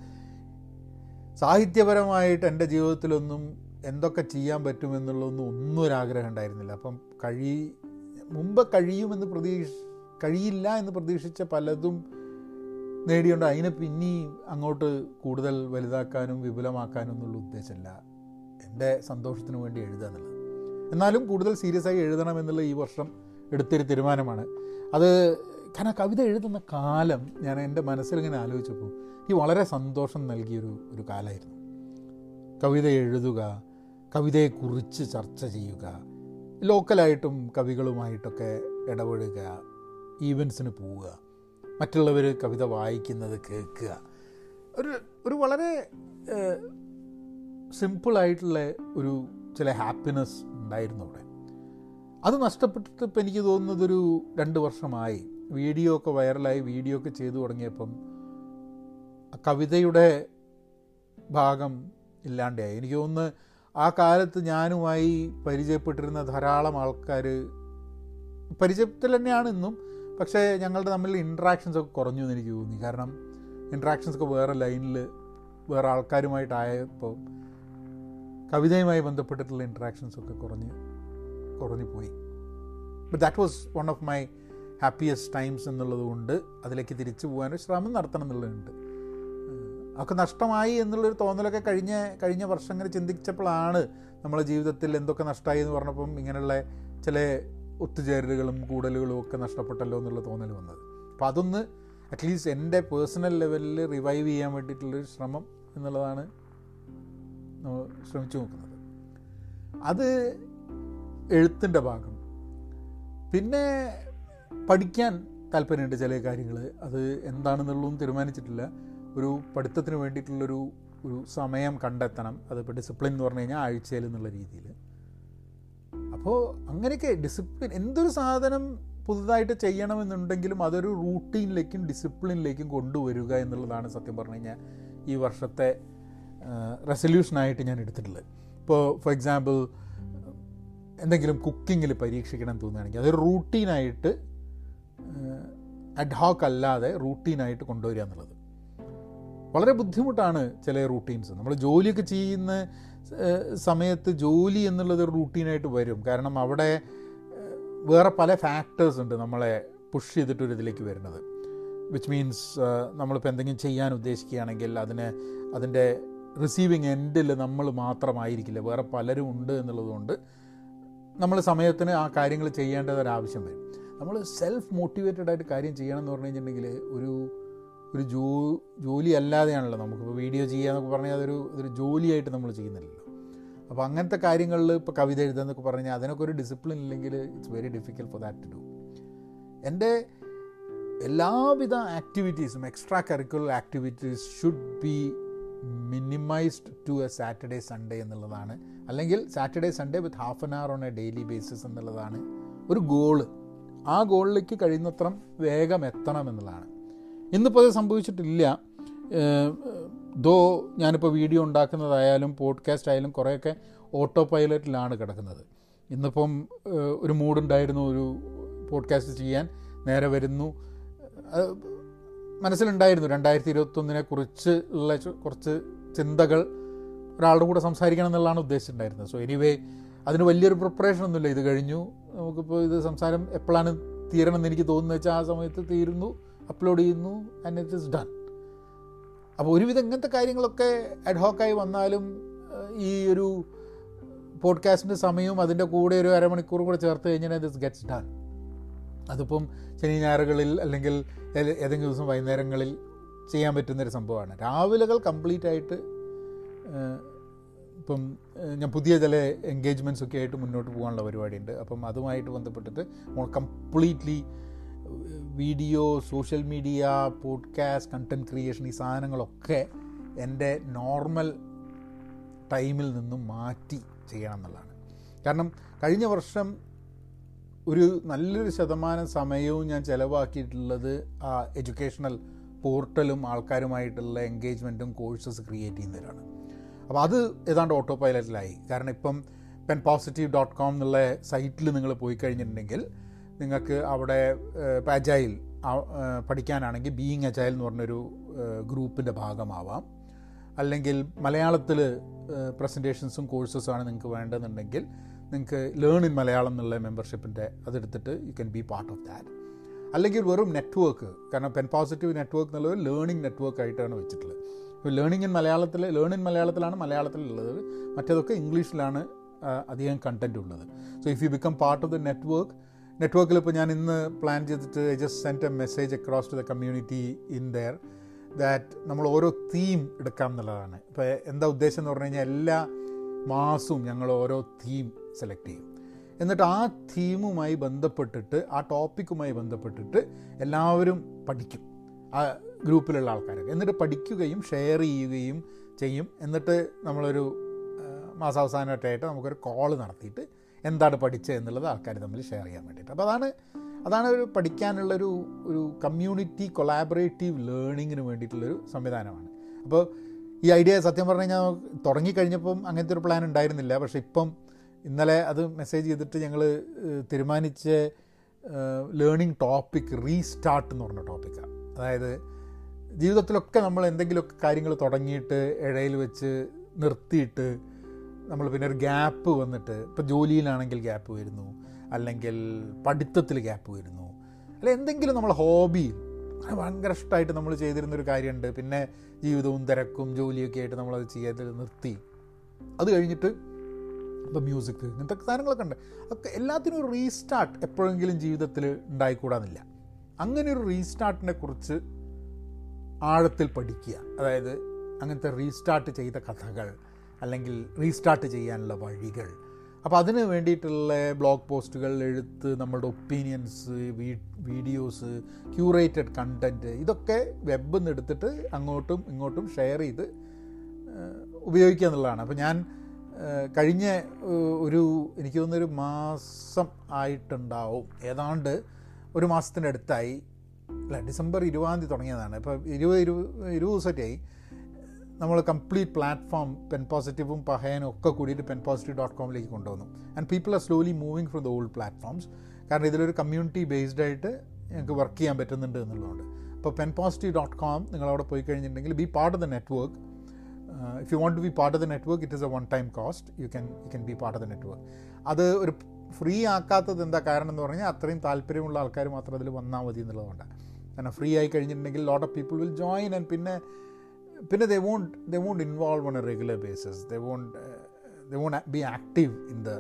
സാഹിത്യപരമായിട്ട് എന്റെ ജീവിതത്തിലൊന്നും എന്തൊക്കെ ചെയ്യാൻ പറ്റുമെന്നുള്ളതൊന്നും ഒന്നും ഒരാഗ്രഹം ഉണ്ടായിരുന്നില്ല. അപ്പം കഴി മുമ്പ് കഴിയുമെന്ന് പ്രതീക്ഷ കഴിയില്ല എന്ന് പ്രതീക്ഷിച്ച പലതും നേടിയുണ്ട്. അതിനെ പിന്നെ അങ്ങോട്ട് കൂടുതൽ വലുതാക്കാനും വിപുലമാക്കാനും എന്നുള്ള ഉദ്ദേശമല്ല. എന്റെ സന്തോഷത്തിന് വേണ്ടി എഴുതുക എന്നുള്ളത്. എന്നാലും കൂടുതൽ സീരിയസ് ആയി എഴുതണം എന്നുള്ള ഈ വർഷം എടുത്തൊരു തീരുമാനമാണ്. അത് കാരണം കവിത എഴുതുന്ന കാലം ഞാൻ എന്റെ മനസ്സിലിങ്ങനെ ആലോചിച്ചപ്പോൾ ഈ വളരെ സന്തോഷം നൽകിയൊരു ഒരു കാലമായിരുന്നു. കവിത എഴുതുക കവിതയെക്കുറിച്ച് ചർച്ച ചെയ്യുക ലോക്കലായിട്ടും കവികളുമായിട്ടൊക്കെ ഇടപെടുക ഈവൻസിന് പോവുക മറ്റുള്ളവർ കവിത വായിക്കുന്നത് കേൾക്കുക. ഒരു ഒരു വളരെ സിമ്പിളായിട്ടുള്ള ഒരു ചില ഹാപ്പിനെസ് ഉണ്ടായിരുന്നു അവിടെ. അത് നഷ്ടപ്പെട്ടിട്ട് ഇപ്പം എനിക്ക് തോന്നുന്നത് ഒരു രണ്ട് വർഷമായി. വീഡിയോ ഒക്കെ വൈറലായി വീഡിയോ ഒക്കെ ചെയ്തു തുടങ്ങിയപ്പം കവിതയുടെ ഭാഗം ഇല്ലാണ്ടായി. എനിക്ക് തോന്നുന്നു ആ കാലത്ത് ഞാനുമായി പരിചയപ്പെട്ടിരുന്ന ധാരാളം ആൾക്കാർ പരിചയത്തിൽ തന്നെയാണ് ഇന്നും പക്ഷേ ഞങ്ങളുടെ തമ്മിൽ ഇൻട്രാക്ഷൻസ് ഒക്കെ കുറഞ്ഞു എന്ന് എനിക്ക് തോന്നി. കാരണം ഇൻട്രാക്ഷൻസ് ഒക്കെ വേറെ ലൈനിൽ വേറെ ആൾക്കാരുമായിട്ടായപ്പോൾ കവിതയുമായി ബന്ധപ്പെട്ടിട്ടുള്ള ഇൻട്രാക്ഷൻസ് ഒക്കെ കുറഞ്ഞ് കുറഞ്ഞു പോയി. But that was one of my happiest times എന്നുള്ളത് കൊണ്ട് അതിലേക്ക് തിരിച്ചു പോകാനൊരു ശ്രമം നടത്തണം എന്നുള്ളതുണ്ട്. അതൊക്കെ നഷ്ടമായി എന്നുള്ളൊരു തോന്നലൊക്കെ കഴിഞ്ഞ കഴിഞ്ഞ വർഷം ഇങ്ങനെ ചിന്തിച്ചപ്പോഴാണ് നമ്മളെ ജീവിതത്തിൽ എന്തൊക്കെ നഷ്ടമായി എന്ന് പറഞ്ഞപ്പം ഇങ്ങനെയുള്ള ചില ഒത്തുചേരലുകളും കൂടലുകളും ഒക്കെ നഷ്ടപ്പെട്ടല്ലോ എന്നുള്ള തോന്നൽ വന്നത്. അപ്പോൾ അതൊന്ന് അറ്റ്ലീസ്റ്റ് എന്റെ പേഴ്സണൽ ലെവലിൽ റിവൈവ് ചെയ്യാൻ വേണ്ടിയിട്ടുള്ളൊരു ശ്രമം എന്നുള്ളതാണ് നമ്മൾ ശ്രമിച്ചു നോക്കുന്നത്. അത് എഴുത്തിന്റെ ഭാഗം. പിന്നെ പഠിക്കാൻ താല്പര്യമുണ്ട് ചില കാര്യങ്ങൾ. അത് എന്താണെന്നുള്ളതും തീരുമാനിച്ചിട്ടില്ല. ഒരു പഠിത്തത്തിന് വേണ്ടിയിട്ടുള്ളൊരു ഒരു സമയം കണ്ടെത്തണം. അതിപ്പോൾ ഡിസിപ്ലിൻ എന്ന് പറഞ്ഞു കഴിഞ്ഞാൽ ആഴ്ചയിൽ എന്നുള്ള രീതിയിൽ. അപ്പോൾ അങ്ങനെയൊക്കെ ഡിസിപ്ലിൻ എന്തൊരു സാധനം പുതുതായിട്ട് ചെയ്യണമെന്നുണ്ടെങ്കിലും അതൊരു റൂട്ടീനിലേക്കും ഡിസിപ്ലിനിലേക്കും കൊണ്ടുവരിക എന്നുള്ളതാണ് സത്യം പറഞ്ഞു കഴിഞ്ഞാൽ ഈ വർഷത്തെ റെസൊല്യൂഷനായിട്ട് ഞാൻ എടുത്തിട്ടുള്ളത്. ഇപ്പോൾ ഫോർ എക്സാമ്പിൾ എന്തെങ്കിലും കുക്കിങ്ങിൽ പരീക്ഷിക്കണം തോന്നുകയാണെങ്കിൽ അതൊരു റൂട്ടീനായിട്ട് അഡ്ഹോക്ക് അല്ലാതെ റൂട്ടീനായിട്ട് കൊണ്ടുവരിക എന്നുള്ളത്. വളരെ ബുദ്ധിമുട്ടാണ് ചില റൂട്ടീൻസ് നമ്മൾ ജോലിയൊക്കെ ചെയ്യുന്ന സമയത്ത് ജോലി എന്നുള്ളത് റൂട്ടീനായിട്ട് വരും. കാരണം അവിടെ വേറെ പല ഫാക്ടേഴ്സ് ഉണ്ട് നമ്മളെ പുഷ് ചെയ്തിട്ടൊരു ഇതിലേക്ക് വരുന്നത്. വിച്ച് മീൻസ് നമ്മളിപ്പോൾ എന്തെങ്കിലും ചെയ്യാൻ ഉദ്ദേശിക്കുകയാണെങ്കിൽ അതിന് അതിന്റെ റിസീവിങ് എൻഡിൽ നമ്മൾ മാത്രമായിരിക്കില്ല. വേറെ പലരും ഉണ്ട് എന്നുള്ളതുകൊണ്ട് നമ്മൾ സമയത്തിന് ആ കാര്യങ്ങൾ ചെയ്യേണ്ടത് ആവശ്യം വരും. നമ്മൾ സെൽഫ് മോട്ടിവേറ്റഡ് ആയിട്ട് കാര്യം ചെയ്യണം എന്ന് പറഞ്ഞു കഴിഞ്ഞിട്ടുണ്ടെങ്കിൽ ഒരു ഒരു ജോ ജോലി അല്ലാതെയാണല്ലോ നമുക്കിപ്പോൾ വീഡിയോ ചെയ്യുക എന്നൊക്കെ പറഞ്ഞാൽ അതൊരു ഒരു ജോലിയായിട്ട് നമ്മൾ ചെയ്യുന്നില്ലല്ലോ. അപ്പോൾ അങ്ങനത്തെ കാര്യങ്ങളിൽ ഇപ്പോൾ കവിത എഴുതുക എന്നൊക്കെ പറഞ്ഞാൽ അതിനൊക്കെ ഒരു ഡിസിപ്ലിൻ ഇല്ലെങ്കിൽ it's very difficult for that to do എന്റെ എല്ലാവിധ ആക്ടിവിറ്റീസും extra curricular activities should be minimized to a Saturday Sunday എന്നുള്ളതാണ്. അല്ലെങ്കിൽ Saturday Sunday with half an hour on a daily basis എന്നുള്ളതാണ് ഒരു ഗോൾ ആ ഗോളിലേക്ക് കഴിയുന്നത്ര വേഗം എത്തണം എന്നുള്ളതാണ്. ഇന്നിപ്പോൾ അത് സംഭവിച്ചിട്ടില്ല. ദോ ഞാനിപ്പോൾ വീഡിയോ ഉണ്ടാക്കുന്നതായാലും പോഡ്കാസ്റ്റ് ആയാലും കുറേയൊക്കെ ഓട്ടോ പൈലറ്റിലാണ് കിടക്കുന്നത്. ഇന്നിപ്പം ഒരു മൂഡുണ്ടായിരുന്നു ഒരു പോഡ്കാസ്റ്റ് ചെയ്യാൻ. നേരെ വരുന്നു. മനസ്സിലുണ്ടായിരുന്നു. രണ്ടായിരത്തി ഇരുപത്തൊന്നിനെ കുറിച്ച് ഉള്ള കുറച്ച് ചിന്തകൾ ഒരാളുടെ കൂടെ സംസാരിക്കണം എന്നുള്ളതാണ് ഉദ്ദേശിച്ചിട്ടുണ്ടായിരുന്നത്. സോ എനിവേ അതിന് വലിയൊരു പ്രിപ്പറേഷൻ ഒന്നുമില്ല. ഇത് കഴിഞ്ഞു. നമുക്കിപ്പോൾ ഇത് സംസാരം എപ്പോഴാണ് തീരണമെന്ന് എനിക്ക് തോന്നുന്നത് വെച്ചാൽ ആ സമയത്ത് തീരുന്നു. അപ്ലോഡ് ചെയ്യുന്നു ആൻഡ് ഇറ്റ് ഇസ് ഡൺ അപ്പോൾ ഒരുവിധം ഇങ്ങനത്തെ കാര്യങ്ങളൊക്കെ അഡ്ഹോക്കായി വന്നാലും ഈ ഒരു പോഡ്കാസ്റ്റിന്റെ സമയവും അതിന്റെ കൂടെ ഒരു അരമണിക്കൂർ കൂടെ ചേർത്ത് കഴിഞ്ഞാൽ ദിസ് ഗെറ്റ്സ് ഡൺ അതിപ്പം ശനി ഞായറുകളിൽ അല്ലെങ്കിൽ ഏതെങ്കിലും ദിവസം വൈകുന്നേരങ്ങളിൽ ചെയ്യാൻ പറ്റുന്നൊരു സംഭവമാണ്. രാവിലകൾ കംപ്ലീറ്റ് ആയിട്ട് ഇപ്പം ഞാൻ പുതിയ ചില എൻഗേജ്മെന്റ്സ് ഒക്കെ ആയിട്ട് മുന്നോട്ട് പോകാനുള്ള പരിപാടിയുണ്ട്. അപ്പം അതുമായിട്ട് ബന്ധപ്പെട്ടിട്ട് completely video social media podcast content creation ഈ സാധനങ്ങളൊക്കെ എന്റെ നോർമൽ ടൈമിൽ നിന്നും മാറ്റി ചെയ്യണം എന്നുള്ളതാണ്. കാരണം കഴിഞ്ഞ വർഷം ഒരു നല്ലൊരു ശതമാനം സമയവും ഞാൻ ചിലവാക്കിയിട്ടുള്ളത് ആ എഡ്യൂക്കേഷണൽ പോർട്ടലും ആൾക്കാരുമായിട്ടുള്ള എൻഗേജ്മെന്റും കോഴ്സസ് ക്രിയേറ്റ് ചെയ്യുന്നവരാണ്. അപ്പോൾ അത് ഏതാണ്ട് ഓട്ടോ പൈലറ്റിലായി കാരണം ഇപ്പം പെൻ പോസിറ്റീവ് ഡോട്ട് കോം എന്നുള്ള സൈറ്റിൽ നിങ്ങൾ പോയി കഴിഞ്ഞിട്ടുണ്ടെങ്കിൽ നിങ്ങൾക്ക് അവിടെ അജൈൽ പഠിക്കാനാണെങ്കിൽ ബീയിങ് അജൈൽ എന്ന് പറഞ്ഞൊരു ഗ്രൂപ്പിന്റെ ഭാഗമാവാം. അല്ലെങ്കിൽ മലയാളത്തിൽ പ്രസന്റേഷൻസും കോഴ്സസുമാണ് നിങ്ങൾക്ക് വേണ്ടതെന്നുണ്ടെങ്കിൽ നിങ്ങൾക്ക് ലേൺ ഇൻ മലയാളം എന്നുള്ള മെമ്പർഷിപ്പിന്റെ അതെടുത്തിട്ട് you can be part of that. അല്ലെങ്കിൽ വെറും നെറ്റ്വർക്ക് കാരണം പെൻ പോസിറ്റീവ് നെറ്റ്വർക്ക് എന്നുള്ളത് ലേണിംഗ് നെറ്റ്വർക്ക് ആയിട്ടാണ് വെച്ചിട്ടുള്ളത്. ഇപ്പോൾ ലേണിംഗ് ഇൻ മലയാളത്തിൽ ലേൺ ഇൻ മലയാളത്തിലാണ് മലയാളത്തിലുള്ളത് മറ്റേതൊക്കെ ഇംഗ്ലീഷിലാണ് അധികം കണ്ടന്റ് ഉള്ളത്. So if you become part of the network നെറ്റ്വർക്കിൽ ഇപ്പോൾ ഞാൻ ഇന്ന് പ്ലാൻ ചെയ്തിട്ട് I just sent a message across to the community in there that നമ്മൾ ഓരോ തീം എടുക്കാം എന്നുള്ളതാണ്. ഇപ്പോൾ എന്താ ഉദ്ദേശം എന്ന് പറഞ്ഞു കഴിഞ്ഞാൽ എല്ലാ മാസവും ഞങ്ങൾ ഓരോ തീം സെലക്ട് ചെയ്യും. എന്നിട്ട് ആ തീമുമായി ബന്ധപ്പെട്ടിട്ട് ആ ടോപ്പിക്കുമായി ബന്ധപ്പെട്ടിട്ട് എല്ലാവരും പഠിക്കും. ആ ഗ്രൂപ്പിലുള്ള ആൾക്കാരൊക്കെ. എന്നിട്ട് പഠിക്കുകയും ഷെയർ ചെയ്യുകയും ചെയ്യും. എന്നിട്ട് നമ്മളൊരു മാസാവസാനമായിട്ടായിട്ട് നമുക്കൊരു കോൾ നടത്തിയിട്ട് എന്താണ് പഠിച്ചത് എന്നുള്ളത് ആൾക്കാർ തമ്മിൽ ഷെയർ ചെയ്യാൻ വേണ്ടിയിട്ട്. അപ്പോൾ അതാണ് അതാണ് ഒരു പഠിക്കാനുള്ളൊരു ഒരു കമ്മ്യൂണിറ്റി കൊളാബറേറ്റീവ് ലേണിങ്ങിന് വേണ്ടിയിട്ടുള്ളൊരു സംവിധാനമാണ്. അപ്പോൾ ഈ ഐഡിയ സത്യം പറഞ്ഞു കഴിഞ്ഞാൽ തുടങ്ങിക്കഴിഞ്ഞപ്പം അങ്ങനത്തെ ഒരു പ്ലാൻ ഉണ്ടായിരുന്നില്ല. പക്ഷേ ഇപ്പം ഇന്നലെ അത് മെസ്സേജ് ചെയ്തിട്ട് ഞങ്ങൾ തീരുമാനിച്ച ലേണിംഗ് ടോപ്പിക് റീസ്റ്റാർട്ട് എന്ന് പറഞ്ഞ ടോപ്പിക്കാണ് അതായത് ജീവിതത്തിലൊക്കെ നമ്മൾ എന്തെങ്കിലുമൊക്കെ കാര്യങ്ങൾ തുടങ്ങിയിട്ട് ഇഴയിൽ വെച്ച് നിർത്തിയിട്ട് നമ്മൾ പിന്നെ ഒരു ഗ്യാപ്പ് വന്നിട്ട് ഇപ്പോൾ ജോലിയിലാണെങ്കിൽ ഗ്യാപ്പ് വരുന്നു. അല്ലെങ്കിൽ പഠിത്തത്തിൽ ഗ്യാപ്പ് വരുന്നു. അല്ല എന്തെങ്കിലും നമ്മൾ ഹോബി ഭയങ്കര ഇഷ്ടമായിട്ട് നമ്മൾ ചെയ്തിരുന്നൊരു കാര്യമുണ്ട്. പിന്നെ ജീവിതവും തിരക്കും ജോലിയൊക്കെ ആയിട്ട് നമ്മളത് ചെയ്യാതെ നിർത്തി. അത് കഴിഞ്ഞിട്ട് ഇപ്പോൾ മ്യൂസിക് ഇങ്ങനത്തെ സാധനങ്ങളൊക്കെ ഉണ്ട്. ഒക്കെ എല്ലാത്തിനും ഒരു റീസ്റ്റാർട്ട് എപ്പോഴെങ്കിലും ജീവിതത്തിൽ ഉണ്ടായിക്കൂടാന്നില്ല. അങ്ങനെ ഒരു റീസ്റ്റാർട്ടിനെ കുറിച്ച് ആഴത്തിൽ പഠിക്കുക. അതായത് അങ്ങനത്തെ റീസ്റ്റാർട്ട് ചെയ്ത കഥകൾ. അല്ലെങ്കിൽ റീസ്റ്റാർട്ട് ചെയ്യാനുള്ള വഴികൾ. അപ്പോൾ അതിന് വേണ്ടിയിട്ടുള്ള ബ്ലോഗ് പോസ്റ്റുകൾ എഴുത്ത് നമ്മളുടെ ഒപ്പീനിയൻസ് വീഡിയോസ് ക്യൂറേറ്റഡ് കണ്ടന്റ് ഇതൊക്കെ വെബിൽ നിന്ന് എടുത്തിട്ട് അങ്ങോട്ടും ഇങ്ങോട്ടും ഷെയർ ചെയ്ത് ഉപയോഗിക്കുക എന്നുള്ളതാണ്. അപ്പോൾ ഞാൻ കഴിഞ്ഞ ഒരു എനിക്ക് തോന്നുന്നൊരു മാസം ആയിട്ടുണ്ടാവും. ഏതാണ്ട് ഒരു മാസത്തിന്റെ അടുത്തായി അല്ല ഡിസംബർ ഇരുപതാം തീയതി തുടങ്ങിയതാണ്. ഇപ്പോൾ ഇരുപത് ഇരുപത് ഇരുപത് ദിവസമായിട്ടായി നമ്മൾ കംപ്ലീറ്റ് പ്ലാറ്റ്ഫോം പെൻ പോസിറ്റീവും പഹയനും ഒക്കെ കൂടിയിട്ട് പെൻ പോസിറ്റീവ് ഡോട്ട് കോമിലേക്ക് കൊണ്ടുവന്നു. And people are slowly moving from the old platforms കാരണം ഇതിലൊരു കമ്മ്യൂണിറ്റി ബേസ്ഡ് ആയിട്ട് ഞങ്ങൾക്ക് വർക്ക് ചെയ്യാൻ പറ്റുന്നുണ്ട് എന്നുള്ളതുകൊണ്ട്. അപ്പോൾ പെൻ പോസിറ്റീവ് ഡോട്ട് കോം നിങ്ങളവിടെ പോയി കഴിഞ്ഞിട്ടുണ്ടെങ്കിൽ be part of the network if you want to be part of the network it is a one time cost you can you can be part of the network അത് ഒരു free ആക്കാത്തത് എന്താ കാരണം എന്ന് പറഞ്ഞാൽ അത്രയും താല്പര്യമുള്ള ആൾക്കാർ മാത്രം അതിൽ വന്നാൽ മതി എന്നുള്ളതുകൊണ്ടാണ്. കാരണം ഫ്രീ ആയി കഴിഞ്ഞിട്ടുണ്ടെങ്കിൽ lot of people will join and പിന്നെ പിന്നെ they won't they won't involve on a regular basis they won't they won't be active in the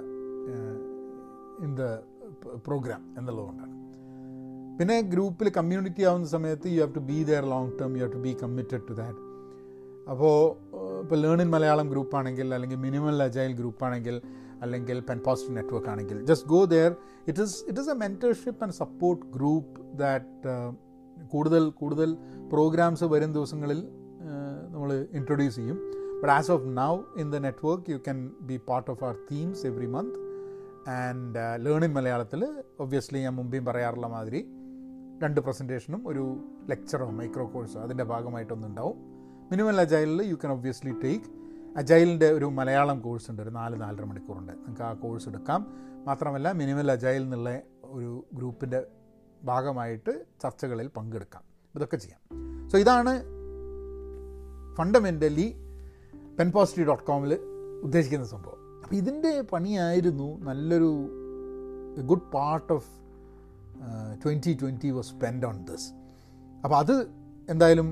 in the program എന്നുള്ളതുകൊണ്ടാണ്. പിന്നെ ഗ്രൂപ്പിൽ കമ്മ്യൂണിറ്റി ആവുന്ന സമയത്ത് you have to be there long term you have to be committed to that അപ്പോൾ ഇപ്പോൾ learn in Malayalam group ആണെങ്കിൽ അല്ലെങ്കിൽ minimal agile group ആണെങ്കിൽ അല്ലെങ്കിൽ പെൻ പോസിറ്റീവ് നെറ്റ്വർക്ക് ആണെങ്കിൽ just go there it is it is a mentorship and support group that കൂടുതൽ കൂടുതൽ programmes വരും ദിവസങ്ങളിൽ നമ്മൾ ഇൻട്രൊഡ്യൂസ് ചെയ്യും. But as of now in the network you can be part of our themes every month and learn in മലയാളത്തിൽ obviously ഞാൻ മുമ്പേയും പറയാറുള്ള മാതിരി രണ്ട് പ്രസന്റേഷനും ഒരു ലെക്ചറോ മൈക്രോ കോഴ്സോ അതിന്റെ ഭാഗമായിട്ടൊന്നുണ്ടാവും. മിനിമൽ അജൈലിൽ യു ക്യാൻ ഒബ്വിയസ്ലി ടേക്ക് അജൈലിന്റെ ഒരു മലയാളം കോഴ്സ് ഉണ്ട് ഒരു നാല് നാലര മണിക്കൂറുണ്ട് നിങ്ങൾക്ക് ആ കോഴ്സ് എടുക്കാം. മാത്രമല്ല മിനിമൽ അജൈൽ എന്നുള്ള ഒരു ഗ്രൂപ്പിന്റെ ഭാഗമായിട്ട് ചർച്ചകളിൽ പങ്കെടുക്കാം. ഇതൊക്കെ ചെയ്യാം. സോ ഇതാണ് ഫണ്ടമെന്റലി പെൻ പോസിറ്റീവ് ഡോട്ട് കോമിൽ ഉദ്ദേശിക്കുന്ന സംഭവം. അപ്പോൾ ഇതിന്റെ പണിയായിരുന്നു നല്ലൊരു good part of twenty twenty was spend on this അപ്പോൾ അത് എന്തായാലും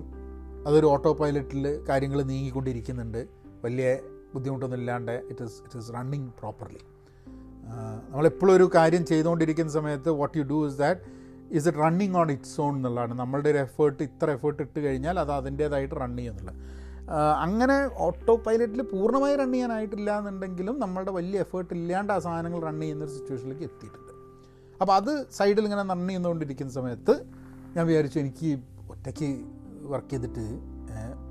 അതൊരു ഓട്ടോ പൈലറ്റിൽ കാര്യങ്ങൾ നീങ്ങിക്കൊണ്ടിരിക്കുന്നുണ്ട്. വലിയ ബുദ്ധിമുട്ടൊന്നും ഇല്ലാണ്ട് it is it is running properly നമ്മളെപ്പോഴും ഒരു കാര്യം ചെയ്തുകൊണ്ടിരിക്കുന്ന സമയത്ത് what you do is that is it running on it's on എന്നുള്ളതാണ്. നമ്മളുടെ ഒരു എഫേർട്ട് ഇത്ര എഫേർട്ട് ഇട്ട് കഴിഞ്ഞാൽ അത് അതിന്റേതായിട്ട് റൺ ചെയ്യുന്നുള്ളത്. അങ്ങനെ ഓട്ടോ പൈലറ്റിൽ പൂർണമായി റൺ ചെയ്യാനായിട്ടില്ല എന്നുണ്ടെങ്കിലും നമ്മളുടെ വലിയ എഫേർട്ട് ഇല്ലാണ്ട് ആ സാധനങ്ങൾ റൺ ചെയ്യുന്നൊരു സിറ്റുവേഷനിലേക്ക് എത്തിയിട്ടുണ്ട്. അപ്പോൾ അത് സൈഡിൽ ഇങ്ങനെ റൺ ചെയ്യുന്നുകൊണ്ടിരിക്കുന്ന സമയത്ത് ഞാൻ വിചാരിച്ചു എനിക്ക് ഒറ്റയ്ക്ക് വർക്ക് ചെയ്തിട്ട്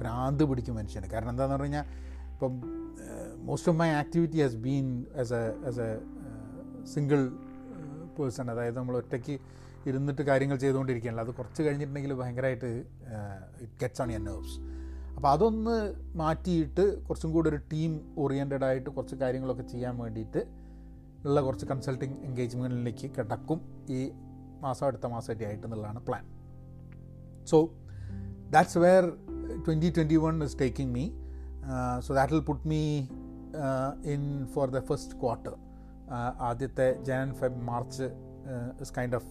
ഭ്രാന്ത് പിടിക്കും മനുഷ്യന്. കാരണം എന്താണെന്ന് പറഞ്ഞു കഴിഞ്ഞാൽ ഇപ്പം most of my activity has been as a as a single person അതായത് നമ്മൾ ഒറ്റയ്ക്ക് ഇരുന്നിട്ട് കാര്യങ്ങൾ ചെയ്തുകൊണ്ടിരിക്കുകയല്ല അത് കുറച്ച് കഴിഞ്ഞിട്ടുണ്ടെങ്കിൽ ഭയങ്കരമായിട്ട് it gets on your nerves അപ്പോൾ അതൊന്ന് മാറ്റിയിട്ട് കുറച്ചും കൂടി ഒരു ടീം ഓറിയന്റഡ് ആയിട്ട് കുറച്ച് കാര്യങ്ങളൊക്കെ ചെയ്യാൻ വേണ്ടിയിട്ട് ഉള്ള കുറച്ച് കൺസൾട്ടിങ് എൻഗേജ്മെന്റിലേക്ക് കിടക്കും ഈ മാസം അടുത്ത മാസമായിട്ട് ആയിട്ട് എന്നുള്ളതാണ് plan so that's where twenty twenty one is taking me so that will put me in for the first quarter ആദ്യത്തെ Jan Feb March is kind of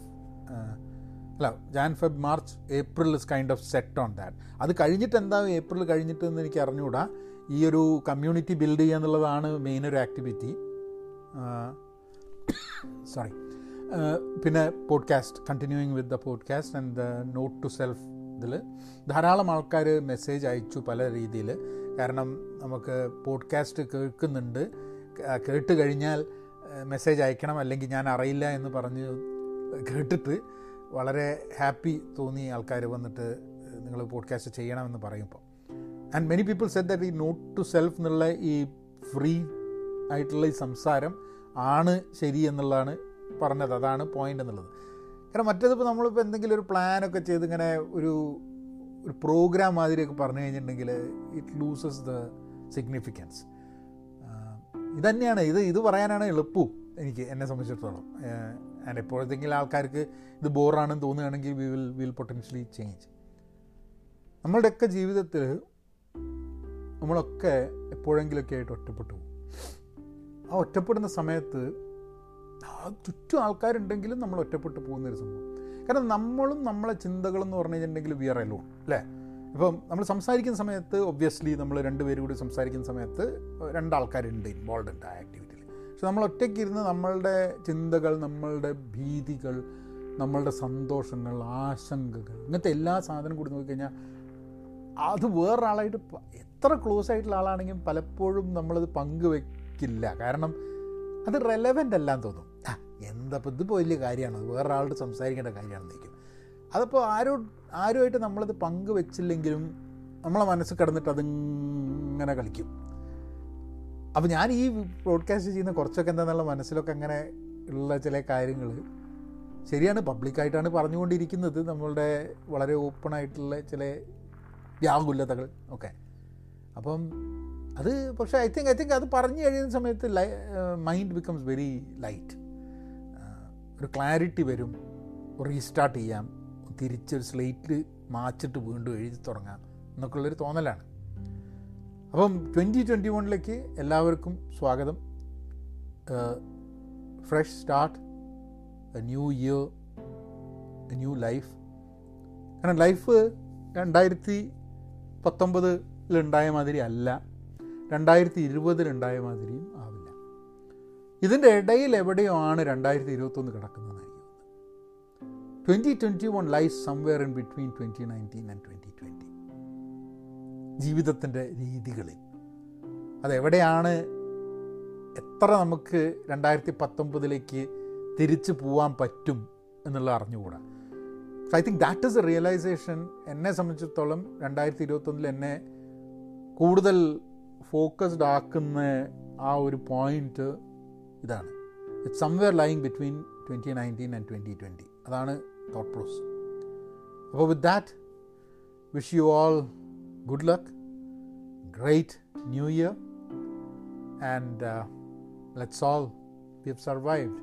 അല്ല Jan Feb March April is kind of set on that അത് കഴിഞ്ഞിട്ട് എന്താ April കഴിഞ്ഞിട്ട് എന്ന് എനിക്ക് അറിഞ്ഞുകൂടാ ഈ ഒരു കമ്മ്യൂണിറ്റി ബിൽഡ് ചെയ്യുക എന്നുള്ളതാണ് മെയിൻ ഒരു ആക്ടിവിറ്റി സോറി പിന്നെ podcast continuing with the podcast and the note to self ഇതിൽ ധാരാളം ആൾക്കാർ മെസ്സേജ് അയച്ചു പല രീതിയിൽ കാരണം നമുക്ക് പോഡ്കാസ്റ്റ് കേൾക്കുന്നുണ്ട്. കേട്ട് കഴിഞ്ഞാൽ മെസ്സേജ് അയക്കണം അല്ലെങ്കിൽ ഞാൻ അറിയില്ല എന്ന് പറഞ്ഞ് കേട്ടിട്ട് വളരെ ഹാപ്പി തോന്നി ആൾക്കാർ വന്നിട്ട് നിങ്ങൾ പോഡ്കാസ്റ്റ് ചെയ്യണമെന്ന് പറയുമ്പോൾ and many people set that ഈ നോട്ട് ടു സെൽഫ് എന്നുള്ള ഈ ഫ്രീ ആയിട്ടുള്ള ഈ സംസാരം ആണ് ശരി എന്നുള്ളതാണ് പറഞ്ഞത്. അതാണ് പോയിന്റ് എന്നുള്ളത്. കാരണം മറ്റേതിപ്പോൾ നമ്മളിപ്പോൾ എന്തെങ്കിലും ഒരു പ്ലാനൊക്കെ ചെയ്ത് ഇങ്ങനെ ഒരു ഒരു പ്രോഗ്രാം മാതിരിയൊക്കെ പറഞ്ഞു കഴിഞ്ഞിട്ടുണ്ടെങ്കിൽ ഇറ്റ് ലൂസസ് ദ സിഗ്നിഫിക്കൻസ് ഇതന്നെയാണ്. ഇത് ഇത് പറയാനാണ് എളുപ്പവും എനിക്ക് എന്നെ സംബന്ധിച്ചിടത്തോളം. ആൻഡ് എപ്പോഴത്തെങ്കിലും ആൾക്കാർക്ക് ഇത് ബോറാണെന്ന് തോന്നുകയാണെങ്കിൽ we will will potentially change നമ്മളുടെയൊക്കെ ജീവിതത്തിൽ നമ്മളൊക്കെ എപ്പോഴെങ്കിലൊക്കെ ആയിട്ട് ഒറ്റപ്പെട്ടു പോകും. ആ ഒറ്റപ്പെടുന്ന സമയത്ത് ചുറ്റും ആൾക്കാരുണ്ടെങ്കിലും നമ്മൾ ഒറ്റപ്പെട്ടു പോകുന്നൊരു സംഭവം. കാരണം നമ്മളും നമ്മളെ ചിന്തകളെന്ന് പറഞ്ഞു കഴിഞ്ഞിട്ടുണ്ടെങ്കിൽ വി ആർ എലോൺ അല്ലേ? ഇപ്പം നമ്മൾ സംസാരിക്കുന്ന സമയത്ത് ഒബ്വിയസ്ലി നമ്മൾ രണ്ടുപേരും കൂടി സംസാരിക്കുന്ന സമയത്ത് രണ്ടാൾക്കാരുണ്ട് ഇൻവോൾവ് ഉണ്ട് ആ ആക്ടിവിറ്റിയിൽ പക്ഷെ നമ്മൾ ഒറ്റയ്ക്ക് ഇരുന്ന് നമ്മളുടെ ചിന്തകൾ നമ്മളുടെ ഭീതികൾ നമ്മളുടെ സന്തോഷങ്ങൾ ആശങ്കകൾ ഇങ്ങനത്തെ എല്ലാ സാധനം കൂടി നോക്കിക്കഴിഞ്ഞാൽ അത് വേറൊരാളായിട്ട് എത്ര ക്ലോസ് ആയിട്ടുള്ള ആളാണെങ്കിലും പലപ്പോഴും നമ്മളത് പങ്കുവെക്കില്ല. കാരണം അത് റെലവന്റ് അല്ലാന്ന് തോന്നും. ആ എന്താ ഇപ്പോൾ ഇതിപ്പോൾ വലിയ കാര്യമാണ്. വേറൊരാളോട് സംസാരിക്കേണ്ട കാര്യമാണെന്ന് നിൽക്കും അതിപ്പോൾ ആരോ ആരുമായിട്ട് നമ്മളത് പങ്കുവെച്ചില്ലെങ്കിലും നമ്മളെ മനസ്സ് കിടന്നിട്ട് അതിങ്ങനെ കളിക്കും. അപ്പോൾ ഞാൻ ഈ ബ്രോഡ്കാസ്റ്റ് ചെയ്യുന്ന കുറച്ചൊക്കെ എന്താണെന്നുള്ള മനസ്സിലൊക്കെ അങ്ങനെ ഉള്ള ചില കാര്യങ്ങൾ ശരിയാണ് പബ്ലിക്കായിട്ടാണ് പറഞ്ഞുകൊണ്ടിരിക്കുന്നത്. നമ്മളുടെ വളരെ ഓപ്പണായിട്ടുള്ള ചില വ്യാകുലതകൾ ഒക്കെ അപ്പം അത് പക്ഷേ ഐ തിങ്ക് ഐ തിങ്ക് അത് പറഞ്ഞു കഴിയുന്ന സമയത്ത് ലൈ മൈൻഡ് ബിക്കംസ് വെരി ലൈറ്റ് ഒരു ക്ലാരിറ്റി വരും. റീസ്റ്റാർട്ട് ചെയ്യാം. തിരിച്ചൊരു സ്ലേറ്റിൽ മാച്ചിട്ട് വീണ്ടും എഴുതി തുടങ്ങാം. എന്നൊക്കെയുള്ളൊരു തോന്നലാണ്. അപ്പം ട്വന്റി ട്വന്റി വണ്ണിലേക്ക് എല്ലാവർക്കും സ്വാഗതം. Fresh start a new year a new life കാരണം ലൈഫ് രണ്ടായിരത്തി പത്തൊമ്പതിലുണ്ടായ മാതിരി അല്ല. രണ്ടായിരത്തി ഇരുപതിലുണ്ടായ മാതിരിയും ആവില്ല. ഇതിന്റെ ഇടയിൽ എവിടെയോ ആണ് രണ്ടായിരത്തി ഇരുപത്തൊന്ന് കിടക്കുന്നത് twenty twenty one life somewhere in between twenty nineteen and twenty twenty ജീവിതത്തിന്റെ രീതികളിൽ. അതെവിടെയാണ് എത്ര നമുക്ക് രണ്ടായിരത്തി പത്തൊമ്പതിലേക്ക് തിരിച്ചു പോവാൻ പറ്റും എന്നുള്ള അറിഞ്ഞുകൂടാ. So I think that is a realization എന്നെ സംബന്ധിച്ചിടത്തോളം രണ്ടായിരത്തി ഇരുപത്തൊന്നിൽ എന്നെ കൂടുതൽ ഫോക്കസ്ഡ് ആക്കുന്ന ആ ഒരു പോയിന്റ് ഇതാണ്. It's somewhere lying between twenty nineteen and twenty twenty അതാണ് തോട്ട് പ്രോസ് അപ്പോൾ with that wish you all good luck, great new year, and uh, let's all, we have survived.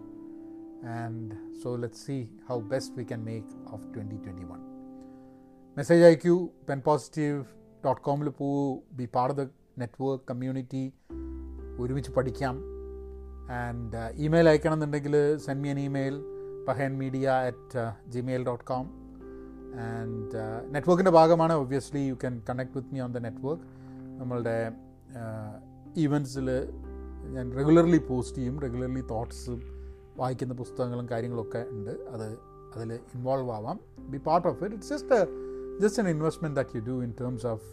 And so let's see how best we can make of 2021. Message അയക്കൂ pen positive dot കോമിൽ പോകൂ be part of the network community ഒരുമിച്ച് പഠിക്കാം. And email അയക്കണം എന്നുണ്ടെങ്കിൽ send me an email പഹൻ media at Gmail dot com and നെറ്റ്വർക്കിന്റെ ഭാഗമാണ് obviously you can connect with me on the network നമ്മളുടെ ഈവൻസിൽ ഞാൻ റെഗുലർലി പോസ്റ്റ് ചെയ്യും റെഗുലർലി തോട്ട്സും വായിക്കുന്ന പുസ്തകങ്ങളും കാര്യങ്ങളൊക്കെ ഉണ്ട്. അത് അതിൽ ഇൻവോൾവ് ആവാം. Be part of it it's just just an investment that you do in terms of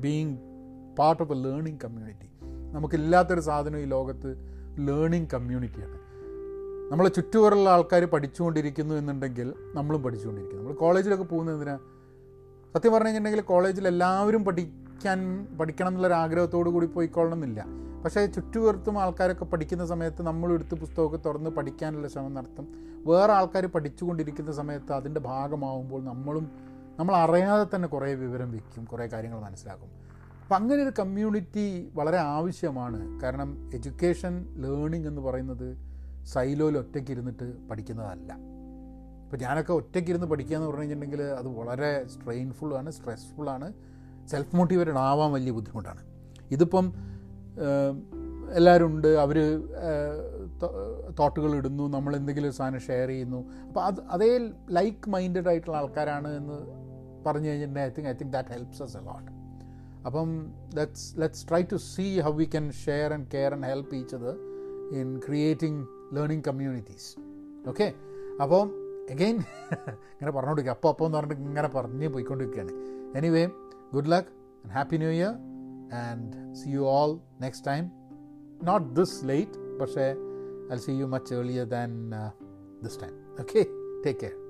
being part of a learning community നമുക്കില്ലാത്തൊരു സാധനം ഈ ലോകത്ത് ലേണിംഗ് കമ്മ്യൂണിറ്റിയാണ് നമ്മളെ ചുറ്റുപാടുള്ള ആൾക്കാർ പഠിച്ചുകൊണ്ടിരിക്കുന്നു എന്നുണ്ടെങ്കിൽ നമ്മളും പഠിച്ചുകൊണ്ടിരിക്കുന്നു. നമ്മൾ കോളേജിലൊക്കെ എന്തിനാ? സത്യം പറഞ്ഞു കഴിഞ്ഞിട്ടുണ്ടെങ്കിൽ കോളേജിൽ എല്ലാവരും പഠിക്കാൻ പഠിക്കണം എന്നുള്ളൊരു ആഗ്രഹത്തോടു കൂടി പോയിക്കൊള്ളണമെന്നില്ല. പക്ഷേ ചുറ്റുപുറത്തും ആൾക്കാരൊക്കെ പഠിക്കുന്ന സമയത്ത് നമ്മൾ എടുത്ത് പുസ്തകമൊക്കെ തുറന്ന് പഠിക്കാനുള്ള ശ്രമം നടത്തും. വേറെ ആൾക്കാർ പഠിച്ചുകൊണ്ടിരിക്കുന്ന സമയത്ത് അതിന്റെ ഭാഗമാവുമ്പോൾ നമ്മളും നമ്മൾ അറിയാതെ തന്നെ കുറേ വിവരം വയ്ക്കും കുറേ കാര്യങ്ങൾ മനസ്സിലാക്കും. അപ്പം അങ്ങനെ ഒരു കമ്മ്യൂണിറ്റി വളരെ ആവശ്യമാണ്. കാരണം എഡ്യൂക്കേഷൻ ലേണിംഗ് എന്ന് പറയുന്നത് സൈലോയിൽ ഒറ്റയ്ക്ക് ഇരുന്നിട്ട് പഠിക്കുന്നതല്ല. ഇപ്പോൾ ഞാനൊക്കെ ഒറ്റയ്ക്ക് ഇരുന്ന് പഠിക്കുക എന്ന് പറഞ്ഞു കഴിഞ്ഞിട്ടുണ്ടെങ്കിൽ അത് വളരെ സ്ട്രെയിൻഫുള്ളാണ് സ്ട്രെസ്ഫുള്ളാണ് സെൽഫ് മോട്ടിവേറ്റഡ് ആവാൻ വലിയ ബുദ്ധിമുട്ടാണ്. ഇതിപ്പം എല്ലാവരും ഉണ്ട് അവർ തോട്ടുകൾ ഇടുന്നു നമ്മൾ എന്തെങ്കിലും സാധനം ഷെയർ ചെയ്യുന്നു. അപ്പോൾ അത് അതേ ലൈക്ക് മൈൻഡഡ് ആയിട്ടുള്ള ആൾക്കാരാണ് എന്ന് പറഞ്ഞു കഴിഞ്ഞിട്ടുണ്ടെങ്കിൽ I think I think that helps us a lot അപ്പം let's let's try to see how we can share and care and help each in creating learning communities okay അപ്പോൾ എഗെയിൻ ഇങ്ങനെ പറഞ്ഞുകൊണ്ടിരിക്കുക. അപ്പോൾ അപ്പോൾ എന്ന് പറഞ്ഞിട്ട് ഇങ്ങനെ പറഞ്ഞ് പോയിക്കൊണ്ടിരിക്കുകയാണ്. Anyway good luck and happy new year and see you all next time not this late പക്ഷേ I see you much earlier than this time okay take care